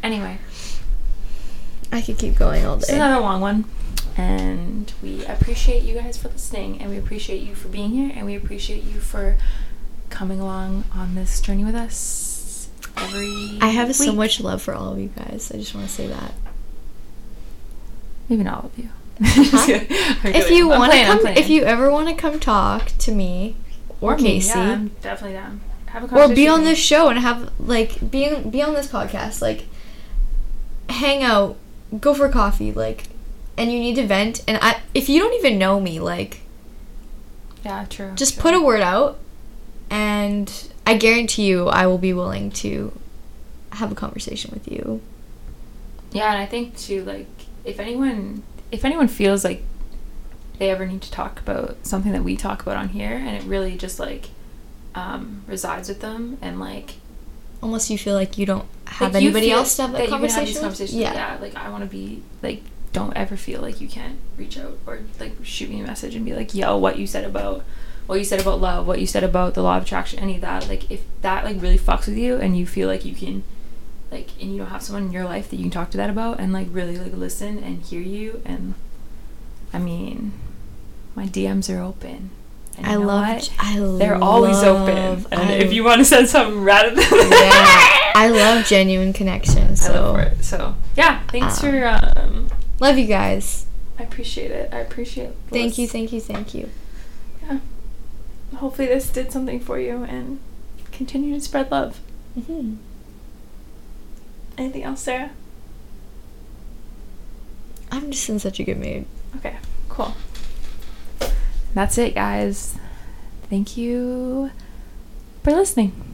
Anyway, I could keep going all this is day. another long one, and we appreciate you guys for listening, and we appreciate you for being here, and we appreciate you for coming along on this journey with us every. I have so much love for all of you guys. I just want to say that. Maybe not all of you. Huh? If you want to come if you ever want to come talk to me or, me, Casey yeah, I'm definitely down. Have a or conversation. be on this show and have like be on, be on this podcast like hang out go for coffee like and you need to vent and i if you don't even know me like Yeah, true. just true. put a word out and i guarantee you i will be willing to have a conversation with you Yeah, and I think too, like, if anyone if anyone feels like they ever need to talk about something that we talk about on here and it really just like um, resides with them and like unless you feel like you don't have like, anybody else to have that, can conversation. have these with? conversations Yeah. yeah like i want to be like don't ever feel like you can't reach out or like shoot me a message and be like yo what you said about what you said about love what you said about the law of attraction any of that like if that like really fucks with you and you feel like you can like and you don't have someone in your life that you can talk to that about and like really like listen and hear you and i mean my dms are open and I love. what? I they're always open and I- if you want to send something rather than yeah, I love genuine connections. So love it. So yeah, thanks Um, for um love you guys. I appreciate it. I appreciate it. Thank you, thank you, thank you. Yeah. Hopefully this did something for you and continue to spread love. hmm Anything else, Sarah? I'm just in such a good mood. Okay, cool. That's it, guys. Thank you for listening.